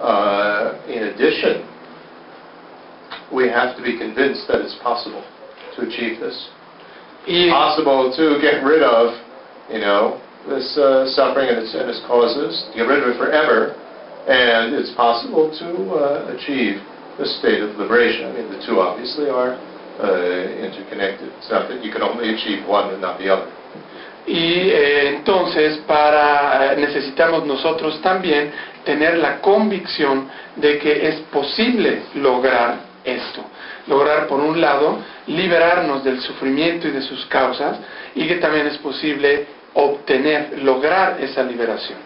uh, in addition, we have to be convinced that it's possible to achieve this. Y, Possible to get rid of, you know, this uh, suffering and its, and its causes, get rid of it forever, and it's possible to uh, achieve the state of liberation. I mean, the two obviously are uh, interconnected. It's not that you can only achieve one and not the other. y, eh, entonces para eh, necesitamos nosotros también tener la convicción de que es posible lograr esto. Lograr, por un lado, liberarnos del sufrimiento y de sus causas, y que también es posible obtener, lograr esa liberación.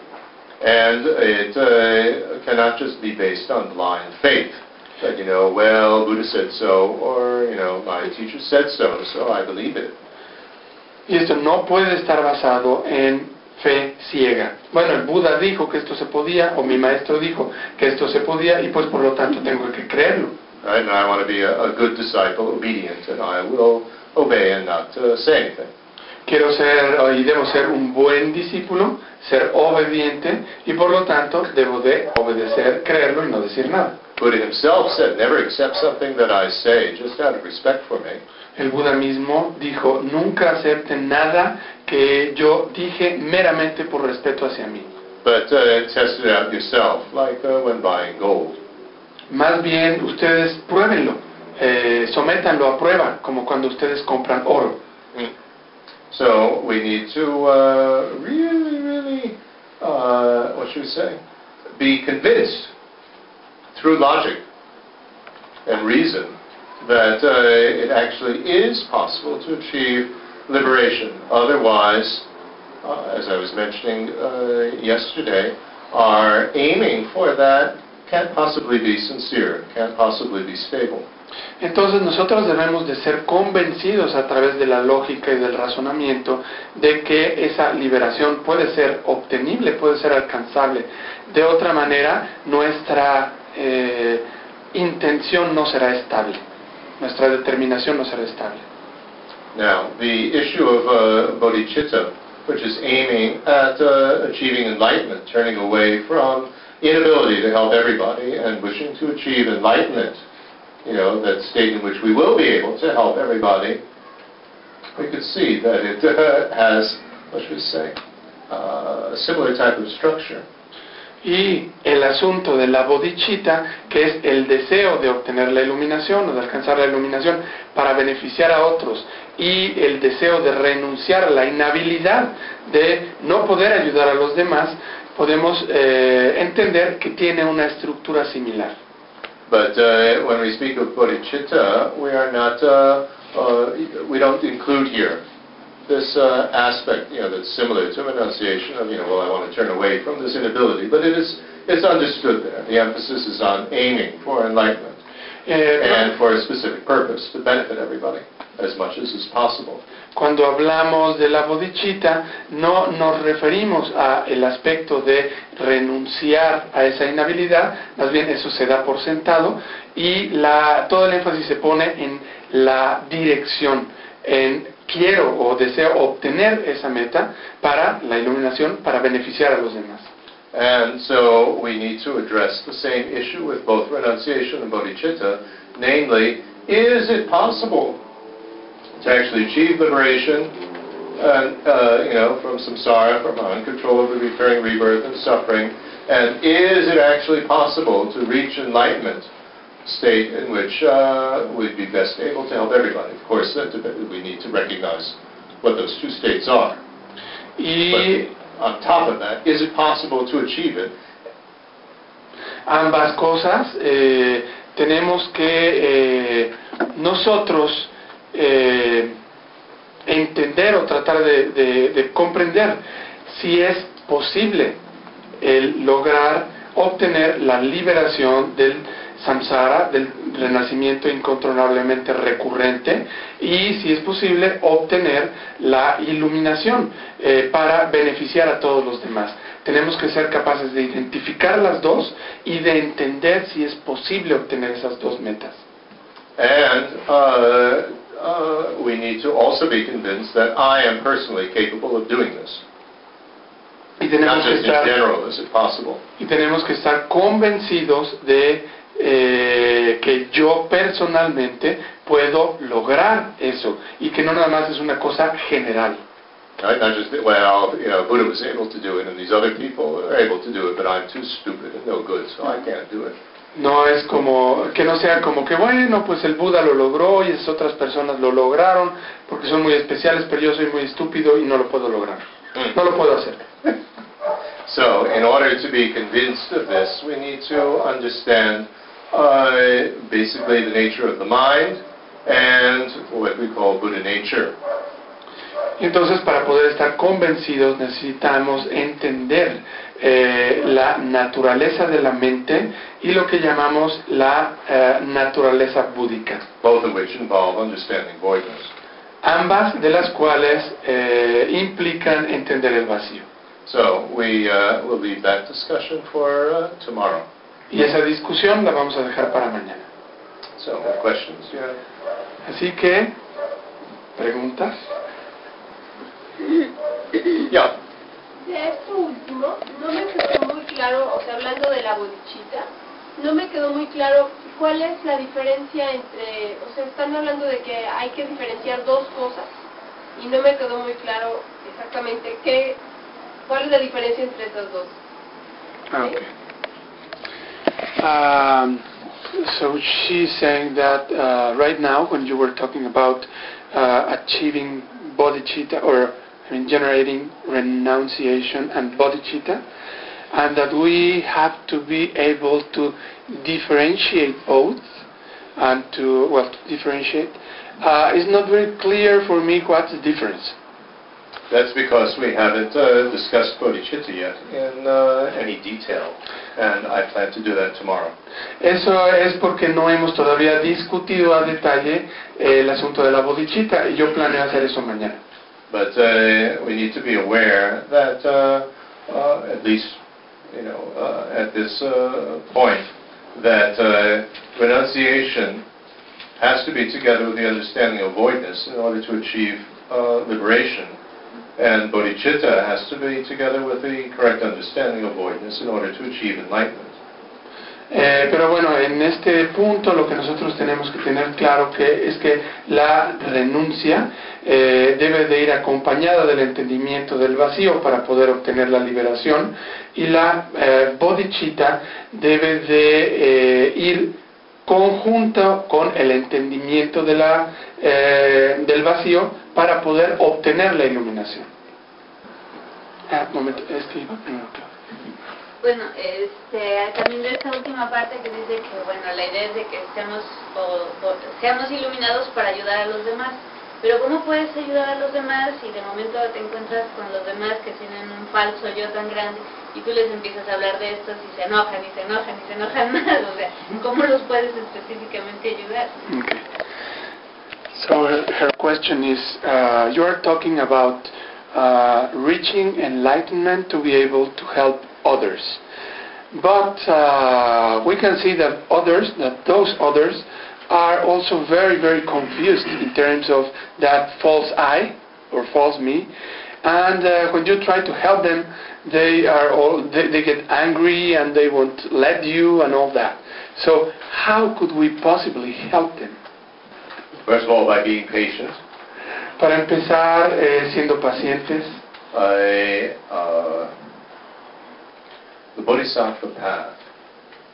And it uh, cannot just be based on blind faith. That, you know, well, Buddha said so, or, you know, my teacher said so, so I believe it. Y esto no puede estar basado en fe ciega. Bueno, el Buda dijo que esto se podía, o mi maestro dijo que esto se podía, y pues por lo tanto tengo que creerlo. Right? And I want to be a, a good disciple, obedient, and I will obey and not uh, say anything. Quiero ser y debo ser un buen discípulo, ser obediente, y por lo tanto debo de obedecer, creerlo y no decir nada. Buddha himself said, never accept something that I say just out of respect for me. El Buda mismo dijo, nunca acepten nada que yo dije meramente por respeto hacia mí. But uh, test it out yourself, like uh, when buying gold. Más bien, ustedes pruébenlo, eh, sométanlo a prueba, como cuando ustedes compran oro. So we need to uh, really, really, uh, what should we say, be convinced through logic and reason that uh, it actually is possible to achieve liberation. Otherwise, uh, as I was mentioning uh, yesterday, our aiming for that can't possibly be sincere, can't possibly be stable. Entonces nosotros debemos de ser convencidos a través de la lógica y del razonamiento de que esa liberación puede ser obtenible, puede ser alcanzable. De otra manera, nuestra eh, intención no será estable, nuestra determinación no será estable. Now, the issue of uh, bodhicitta, which is aiming at uh, achieving enlightenment, turning away from inability to help everybody and wishing to achieve enlightenment, you know, that state in which we will be able to help everybody, we could see that it uh, has, should we say, uh, a similar type of structure. Y el asunto de la bodhicitta, que es el deseo de obtener la iluminación o de alcanzar la iluminación para beneficiar a otros, y el deseo de renunciar a la inhabilidad de no poder ayudar a los demás, podemos eh, entender que tiene una estructura similar. But uh, when we speak of bodhicitta, we are not, uh, uh, we don't include here this uh, aspect, you know, that's similar to renunciation of, you know, well, I want to turn away from this inability, but it is, it's understood there. The emphasis is on aiming for enlightenment Eh, and for a specific purpose to benefit everybody as much as is possible. Cuando hablamos de la bodhicitta, no nos referimos a el aspecto de renunciar a esa inhabilidad, más bien eso se da por sentado y la, todo el énfasis se pone en la dirección, en quiero o deseo obtener esa meta para la iluminación, para beneficiar a los demás. And so we need to address the same issue with both renunciation and bodhicitta, namely, is it possible to actually achieve liberation and, uh, you know, from samsara, from uncontrollably recurring rebirth and suffering, and is it actually possible to reach enlightenment state in which uh, we'd be best able to help everybody? Of course, that we need to recognize what those two states are. Y On top of that, is it possible to achieve it ambas cosas eh, tenemos que eh, nosotros eh, entender o tratar de, de- de comprender si es posible el lograr obtener la liberación del samsara, del renacimiento incontrolablemente recurrente, y si es posible obtener la iluminación eh, para beneficiar a todos los demás. Tenemos que ser capaces de identificar las dos y de entender si es posible obtener esas dos metas. And uh, uh, we need to also be convinced that I am personally capable of doing this. Not que just in general, is it possible? y tenemos que estar convencidos de eh, que yo personalmente puedo lograr eso y que no nada más es una cosa general. Right? Not just, that, well, you know, Buddha was able to do it and these other people are able to do it, but I'm too stupid and no good, so I can't do it. No es como, que no sea como que, bueno, pues el Buda lo logró y esas otras personas lo lograron porque son muy especiales, pero yo soy muy estúpido y no lo puedo lograr. No lo puedo hacer. So, in order to be convinced of this, we need to understand uh, basically the nature of the mind and what we call Buddha nature. Entonces, para poder estar convencidos necesitamos entender eh, la naturaleza de la mente y lo que llamamos la eh, naturaleza búdica. both of which involve understanding voidness. ambas de las cuales eh, implican entender el vacío. So we uh, will leave that discussion for uh, tomorrow. Y esa discusión la vamos a dejar para mañana. So questions have? Así que, preguntas. Yeah. De esto último, no me quedó muy claro, o sea, hablando de la bodichita, no me quedó muy claro cuál es la diferencia entre, o sea, están hablando de que hay que diferenciar dos cosas y no me quedó muy claro exactamente qué, cuál es la diferencia entre esas dos. Ah, Okay. Um, so she's saying that uh, right now, when you were talking about uh, achieving bodhicitta or I mean, generating renunciation and bodhicitta, and that we have to be able to differentiate both and to well to differentiate. Uh, it's not very clear for me what's the difference. That's because we haven't uh, discussed bodhicitta yet in uh, any detail, and I plan to do that tomorrow. Eso es porque no hemos todavía discutido a detalle el asunto de la bodhicitta y yo planeo hacer eso mañana. But uh, we need to be aware that uh, uh, at least, you know, uh, at this uh, point, that renunciation has to be together with the understanding of voidness in order to achieve liberation. And bodhicitta has to be together with the correct understanding of voidness in order to achieve enlightenment. Eh, pero bueno, en este punto lo que nosotros tenemos que tener claro que es que la renuncia eh, debe de ir acompañada del entendimiento del vacío para poder obtener la liberación y la eh, bodhicitta debe de eh, ir conjunto con el entendimiento de la, del vacío para poder obtener la iluminación. Ah, momento, es que iba primero, claro. Bueno, este, también de esta última parte que dice que, bueno, la idea es de que seamos, o- seamos iluminados para ayudar a los demás. Pero ¿cómo puedes ayudar a los demás si de momento te encuentras con los demás que tienen un falso yo tan grande y tú les empiezas a hablar de estos y se enojan y se enojan y se enojan más? O sea, ¿cómo los puedes específicamente ayudar? So her, her question is, uh, you are talking about uh, reaching enlightenment to be able to help others. But uh, we can see that others, that those others, are also very, very confused in terms of that false I or false me. And uh, when you try to help them, they are all they, they get angry and they won't let you and all that. So how could we possibly help them? First of all, by being patient. Para empezar, eh, siendo pacientes, I, uh, the Bodhisattva path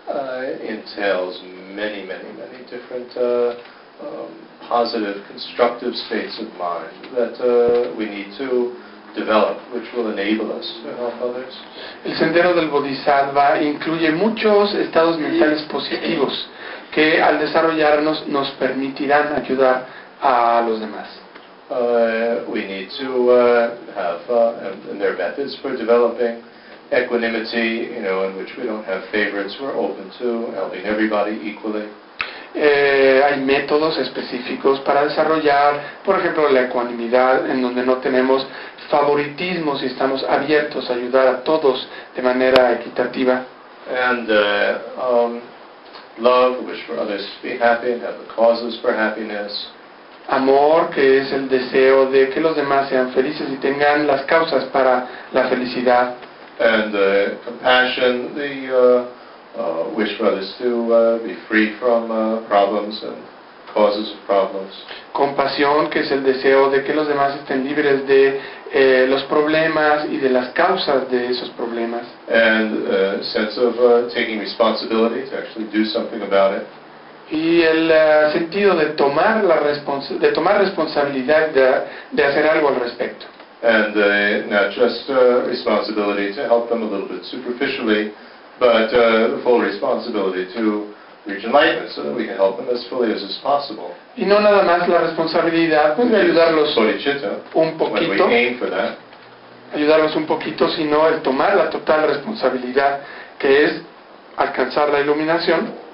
uh, entails many, many, many different uh, um, positive, constructive states of mind that uh, we need to develop, which will enable us to help others. el sendero del Bodhisattva incluye muchos estados mentales positivos que al desarrollarnos nos permitirán ayudar a los demás. Uh, we need to uh, have, uh, and, and there are methods for developing equanimity, you know, in which we don't have favorites. We're open to helping everybody equally. Eh, hay métodos específicos para desarrollar, por ejemplo, la ecuanimidad, en donde no tenemos favoritismos y estamos abiertos a ayudar a todos de manera equitativa. And uh, um, love, wish for others to be happy and have the causes for happiness. Amor, que es el deseo de que los demás sean felices y tengan las causas para la felicidad. And uh, compassion, the uh, uh, wish for others to uh, be free from uh, problems and causes of problems. Compasión, que es el deseo de que los demás estén libres de eh, los problemas y de las causas de esos problemas. And a sense of uh, taking responsibility to actually do something about it. Y el sentido de tomar, la respons- de tomar responsabilidad de, de hacer algo al respecto. And uh, not just uh, responsibility to help them a little bit superficially, but uh, the full responsibility to reach enlightenment so that we can help them as fully as is possible. Y no nada más la responsabilidad pues, de ayudarlos un poquito, ayudarlos un poquito, sino el tomar la total responsabilidad que es alcanzar la iluminación.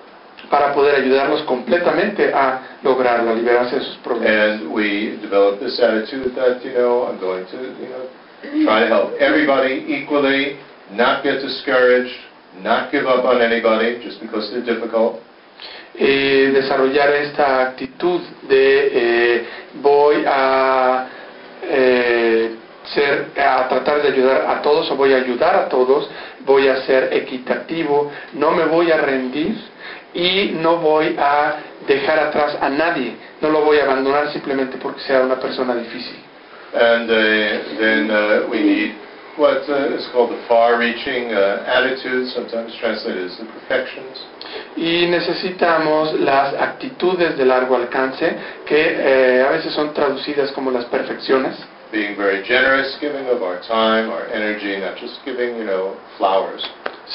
Para poder ayudarnos completamente a lograrla, a liberarse de sus problemas. And we develop this attitude that, you know, I'm going to, you know, try to help everybody equally, not get discouraged, not give up on anybody just because they're difficult. eh, desarrollar esta actitud de eh, voy a eh, ser a tratar de ayudar a todos o voy a ayudar a todos voy a ser equitativo no me voy a rendir y no voy a dejar atrás a nadie no lo voy a abandonar simplemente porque sea una persona difícil And uh, then uh, we need what uh, is called the far-reaching uh, attitude, sometimes translated as the perfections. y necesitamos las actitudes de largo alcance que eh, a veces son traducidas como las perfecciones Being very generous, giving of our time, our energy, not just giving, you know, flowers.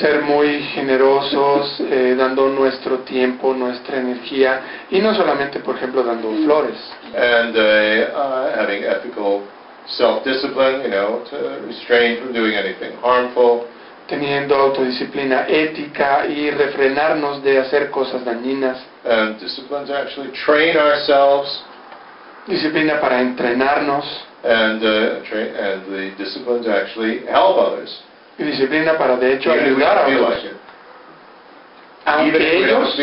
Ser muy generosos, eh, dando nuestro tiempo, nuestra energía, y no solamente, por ejemplo, dando flores, And uh, uh, having ethical self-discipline, you know, to restrain from doing anything harmful. teniendo autodisciplina ética y refrenarnos de hacer cosas dañinas, And discipline to actually train ourselves disciplina para entrenarnos and, uh, and the discipline to actually help others. Y disciplina para, de hecho, ayudar a otros, aunque ellos,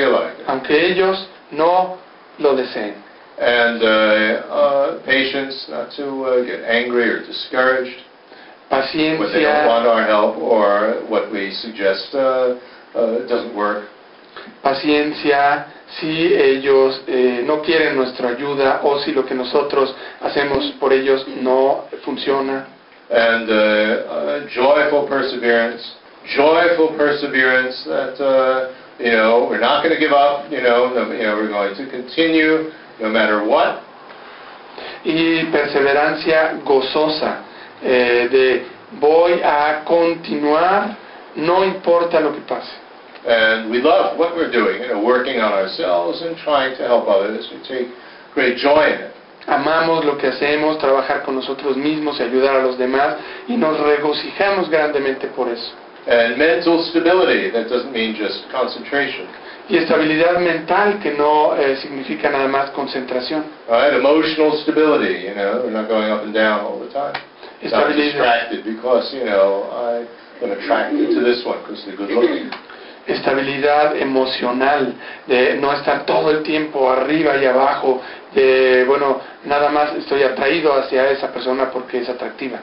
aunque ellos no lo deseen. And uh, uh, patience, not to uh, get angry or discouraged when they don't Paciencia, want our help or what we suggest uh, uh, doesn't work. paciencia si ellos eh, no quieren nuestra ayuda o si lo que nosotros hacemos por ellos no funciona. And uh, uh, joyful perseverance, joyful perseverance that, uh, you know, we're not going to give up, you know, no, you know, we're going to continue no matter what. Y perseverancia gozosa eh, de voy a continuar, no importa lo que pase. And we love what we're doing, you know, working on ourselves and trying to help others. We take great joy in it. Amamos lo que hacemos, trabajar con nosotros mismos y ayudar a los demás y nos regocijamos grandemente por eso. And mental stability, that doesn't mean just concentration. Y estabilidad mental que no eh, significa nada más concentración. Right? Emotional stability, you know, we're not going up and down all the time. Not distracted because, you know, I'm attracted to this one because they're good looking. estabilidad emocional, de no estar todo el tiempo arriba y abajo, de, bueno, nada más estoy atraído hacia esa persona porque es atractiva.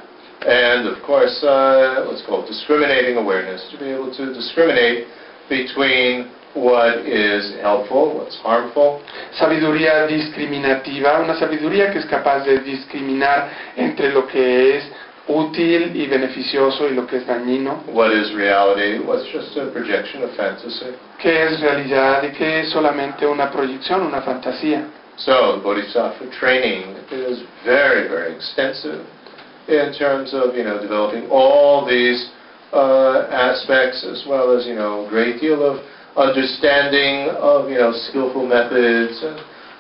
And of course, uh, what's called discriminating awareness, to be able to discriminate between what is helpful, what's harmful, Sabiduría discriminativa, una sabiduría que es capaz de discriminar entre lo que es útil y beneficioso y lo que es dañino, what is reality, what's just a projection of fantasy. que es realidad y que es solamente una proyección, una fantasía. So, the Bodhisattva training is very, very extensive in terms of, you know, developing all these uh, aspects as well as, you know, a great deal of understanding of, you know, skillful methods and,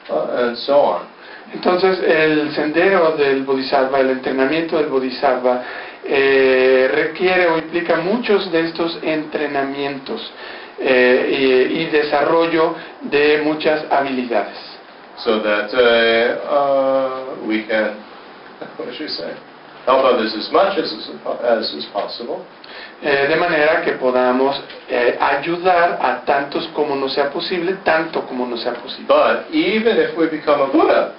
uh, and so on. Entonces, el sendero del Bodhisattva, el entrenamiento del Bodhisattva, eh, requiere o implica muchos de estos entrenamientos eh, y, y desarrollo de muchas habilidades. So that uh, uh, we can, what should we say, help others as much as is, as is possible. Eh, de manera que podamos eh, ayudar a tantos como nos sea posible, tanto como nos sea posible. But even if we become a Buddha,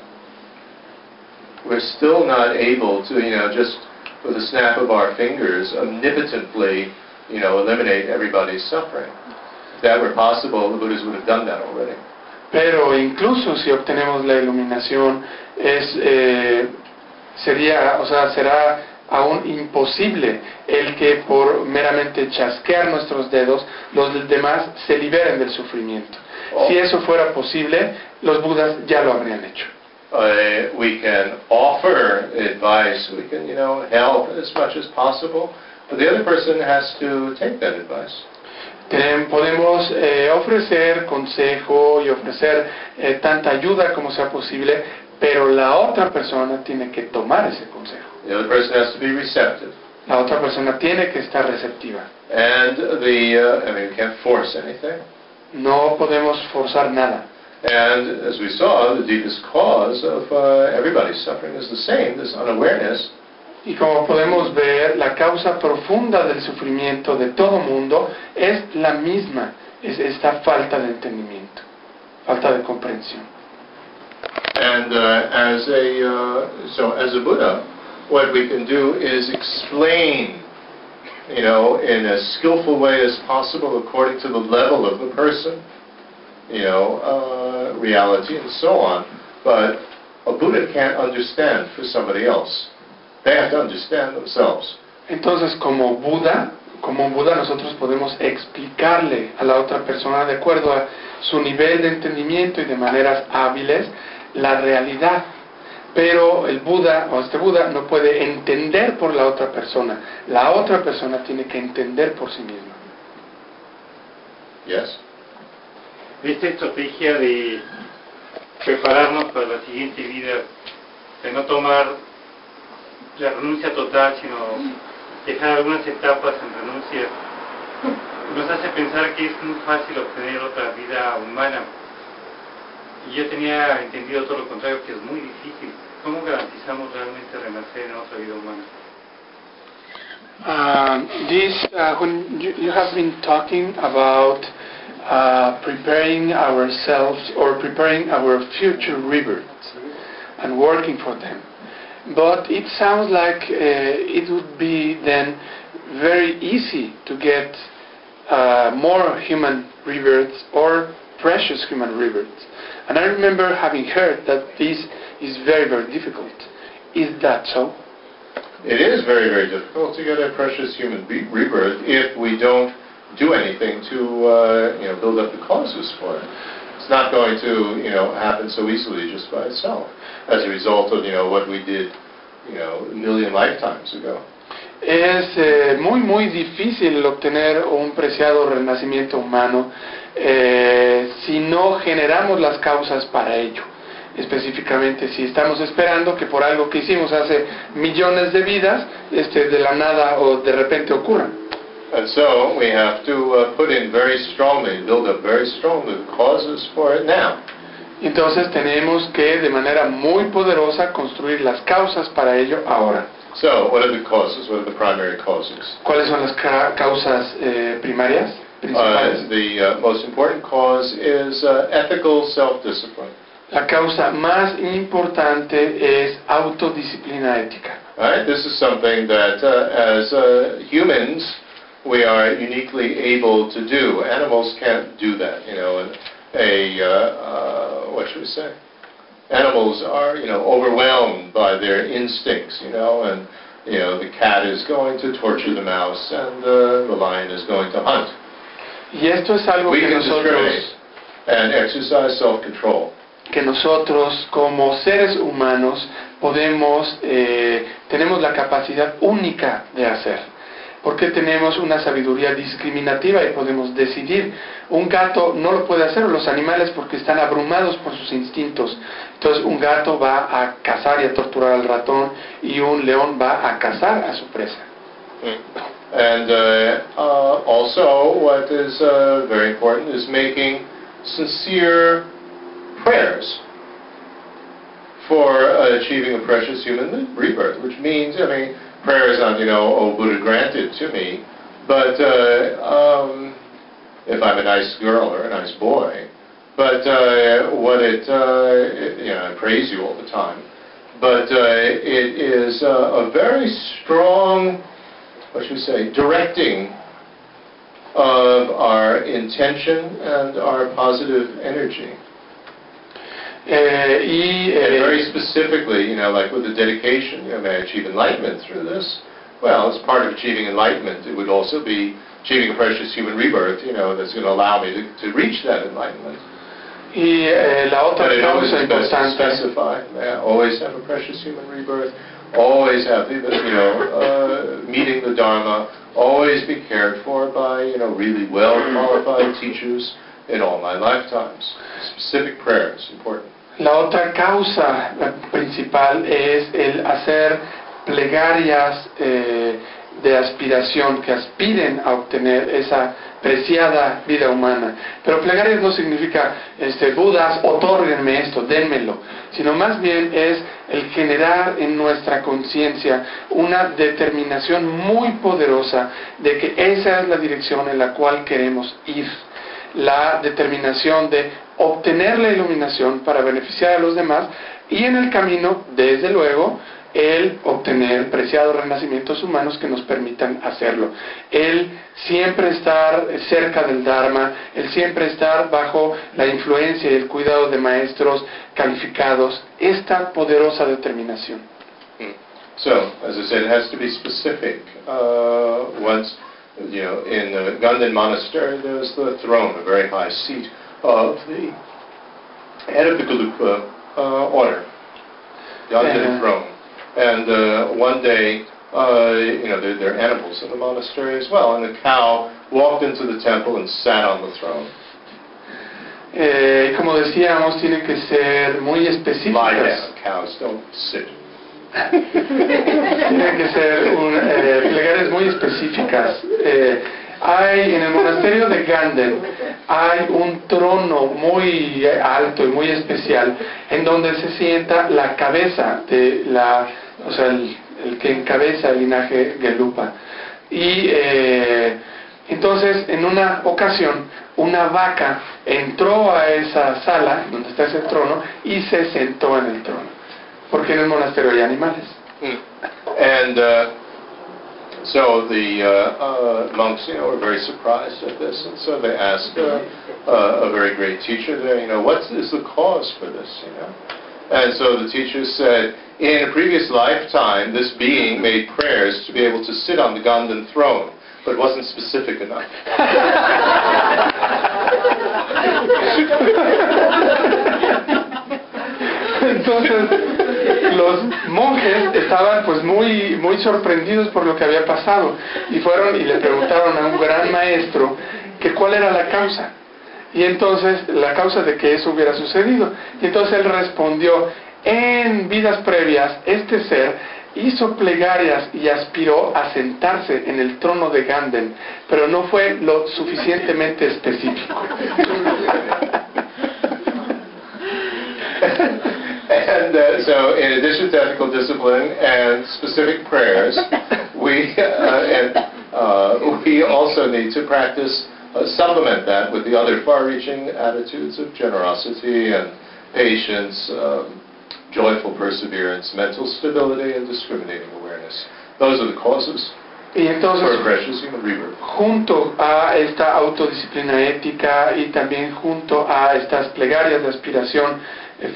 we're still not able to, you know, just with a snap of our fingers, omnipotently, you know, eliminate everybody's suffering. If that were possible, the Buddhas would have done that already. Pero incluso si obtenemos la iluminación, es, eh, sería, o sea, será aún imposible el que por meramente chasquear nuestros dedos los demás se liberen del sufrimiento. Si eso fuera posible, los budas ya lo habrían hecho. Uh, we can offer advice, we can, you know, help as much as possible, but the other person has to take that advice. Ten- podemos eh, ofrecer consejo y ofrecer eh, tanta ayuda como sea posible, pero la otra persona tiene que tomar ese consejo. The other person has to be receptive. La otra persona tiene que estar receptiva. And the, uh, I mean, we can't force anything. No podemos forzar nada. And as we saw, the deepest cause of uh, everybody's suffering is the same, this unawareness. Y como podemos ver, la causa profunda del sufrimiento de todo mundo es la misma, es esta falta de entendimiento, falta de comprensión. And uh, as a uh, so as a Buddha, what we can do is explain, you know, in as skillful way as possible according to the level of the person, you know, uh, reality and so on. But a Buddha can't understand for somebody else. They have to understand themselves. Entonces, como Buda, como Buda nosotros podemos explicarle a la otra persona de acuerdo a su nivel de entendimiento y de maneras hábiles la realidad. Pero el Buda o este Buda no puede entender por la otra persona. La otra persona tiene que entender por sí misma. Yes? esta estrategia de prepararnos para la siguiente vida, de no tomar la renuncia total, sino dejar algunas etapas en renuncia, nos hace pensar que es muy fácil obtener otra vida humana. Y yo tenía entendido todo lo contrario, que es muy difícil. ¿Cómo garantizamos realmente renacer en otra vida humana? Uh, this, uh, when you, you have been talking about uh, preparing ourselves or preparing our future rebirths and working for them. But it sounds like uh, it would be then very easy to get uh, more human rebirths or precious human rebirths. And I remember having heard that this is very, very difficult. Is that so? It is very, very difficult to get a precious human rebirth if we don't do anything to, uh, you know, build up the causes for it. It's not going to, you know, happen so easily just by itself as a result of, you know, what we did, you know, a million lifetimes ago. Es eh, muy, muy difícil obtener un preciado renacimiento humano eh, si no generamos las causas para ello. Específicamente, si estamos esperando que por algo que hicimos hace millones de vidas, este, de la nada o de repente ocurra. And so we have to uh, put in very strongly, build up very strongly causes for it now. Entonces tenemos que de manera muy poderosa construir las causas para ello ahora. So what are the causes? What are the primary causes? ¿Cuáles son las ca- causas eh, primarias? Uh, the uh, most important cause is uh, ethical self-discipline. La causa más importante es autodisciplina ética. All right, this is something that uh, as uh, humans we are uniquely able to do. Animals can't do that, you know. And a uh, uh, what should we say? Animals are, you know, overwhelmed by their instincts, you know, and you know the cat is going to torture the mouse, and uh, the lion is going to hunt. Y esto es algo We que nosotros, and exercise self-control. que nosotros como seres humanos podemos, eh, tenemos la capacidad única de hacer. Porque tenemos una sabiduría discriminativa y podemos decidir. Un gato no lo puede hacer, los animales porque están abrumados por sus instintos. Entonces un gato va a cazar y a torturar al ratón y un león va a cazar a su presa. And uh, uh, also, what is uh, very important is making sincere prayers for achieving a precious human rebirth, which means, I mean, prayer is not, you know, oh, Buddha granted to me, but uh, um, if I'm a nice girl or a nice boy, but uh, what it, uh, it, you know, I praise you all the time, but uh, it is uh, a very strong what should we say, directing of our intention and our positive energy. And eh, very specifically, you know, like with the dedication, you know, may I achieve enlightenment through this? Well, as part of achieving enlightenment, it would also be achieving a precious human rebirth, you know, that's going to allow me to, to reach that enlightenment. y eh, la otra But it always causa to importante specify, yeah, always have a precious human rebirth, always have, the, you know, uh, meeting the Dharma, always be cared for by, you know, really well-qualified teachers in all my lifetimes. Specific prayers, important. La otra causa principal es el hacer plegarias eh, de aspiración, que aspiren a obtener esa preciada vida humana. Pero plegarias no significa, este, Budas, otórguenme esto, dénmelo, sino más bien es el generar en nuestra conciencia una determinación muy poderosa de que esa es la dirección en la cual queremos ir. La determinación de obtener la iluminación para beneficiar a los demás y en el camino, desde luego, el obtener preciados renacimientos humanos que nos permitan hacerlo. El siempre estar cerca del Dharma, el siempre estar bajo la influencia y el cuidado de maestros calificados, esta poderosa determinación. Hmm. So, as I said, it has to be specific. Uh, once, you know, in the Ganden monastery, there's the throne, a very high seat of the head of the Galupa uh, order, Ganden Yeah. throne. And uh, one day, uh, you know, there, there are animals in the monastery as well, and the cow walked into the temple and sat on the throne. Eh, como decíamos, tienen que ser muy Lie down, cows don't sit. Tienen que ser un, eh, plegarias muy específicas. Eh, hay en el monasterio de Ganden hay un trono muy alto y muy especial en donde se sienta la cabeza de la, o sea, el, el que encabeza el linaje Gelupa. Y eh, entonces, en una ocasión, una vaca entró a esa sala donde está ese trono y se sentó en el trono, porque en el monasterio hay animales. Hmm. And uh, so the uh, uh, monks, you know, were very surprised at this, and so they asked uh, uh, a very great teacher there, you know, what is the cause for this, you know? And so the teacher said, in a previous lifetime, this being made prayers to be able to sit on the Ganden throne, but wasn't specific enough. Entonces, los monjes estaban pues muy, muy sorprendidos por lo que había pasado y fueron y le preguntaron a un gran maestro que cuál era la causa. Y entonces, la causa de que eso hubiera sucedido. Y entonces él respondió, en vidas previas, este ser hizo plegarias y aspiró a sentarse en el trono de Ganden, pero no fue lo suficientemente específico. And uh, so, in addition to ethical discipline and specific prayers, we uh, and uh, we also need to practice uh, supplement that with the other far-reaching attitudes of generosity and patience, um, joyful perseverance, mental stability, and discriminating awareness. Those are the causes Y for entonces, precious human rebirth. junto a esta autodisciplina ética y también junto a estas plegarias de aspiración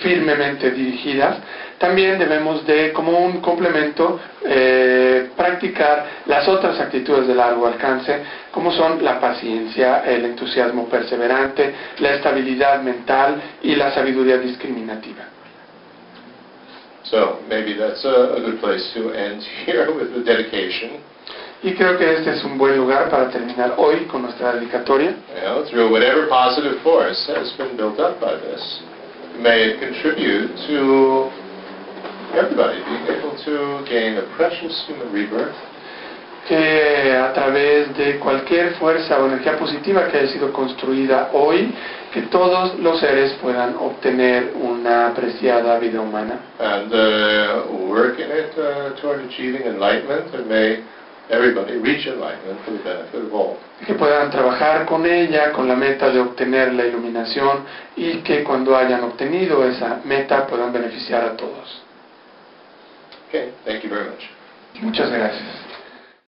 firmemente dirigidas, también debemos de, como un complemento, eh, practicar las otras actitudes de largo alcance, como son la paciencia, el entusiasmo perseverante, la estabilidad mental y la sabiduría discriminativa. So maybe that's a, a good place to end here with the dedication. Y creo que este es un buen lugar para terminar hoy con nuestra dedicatoria. you know, through whatever positive force has been built up by this. May contribute to everybody being able to gain a precious human rebirth que a través de cualquier fuerza o energía positiva que haya sido construida hoy, que todos los seres puedan obtener una apreciada vida humana. And uh, work in it uh, toward achieving enlightenment, and may everybody reach enlightenment for the benefit of all. que puedan trabajar con ella con la meta de obtener la iluminación y que cuando hayan obtenido esa meta puedan beneficiar a todos. Okay, thank you very much. Muchas gracias.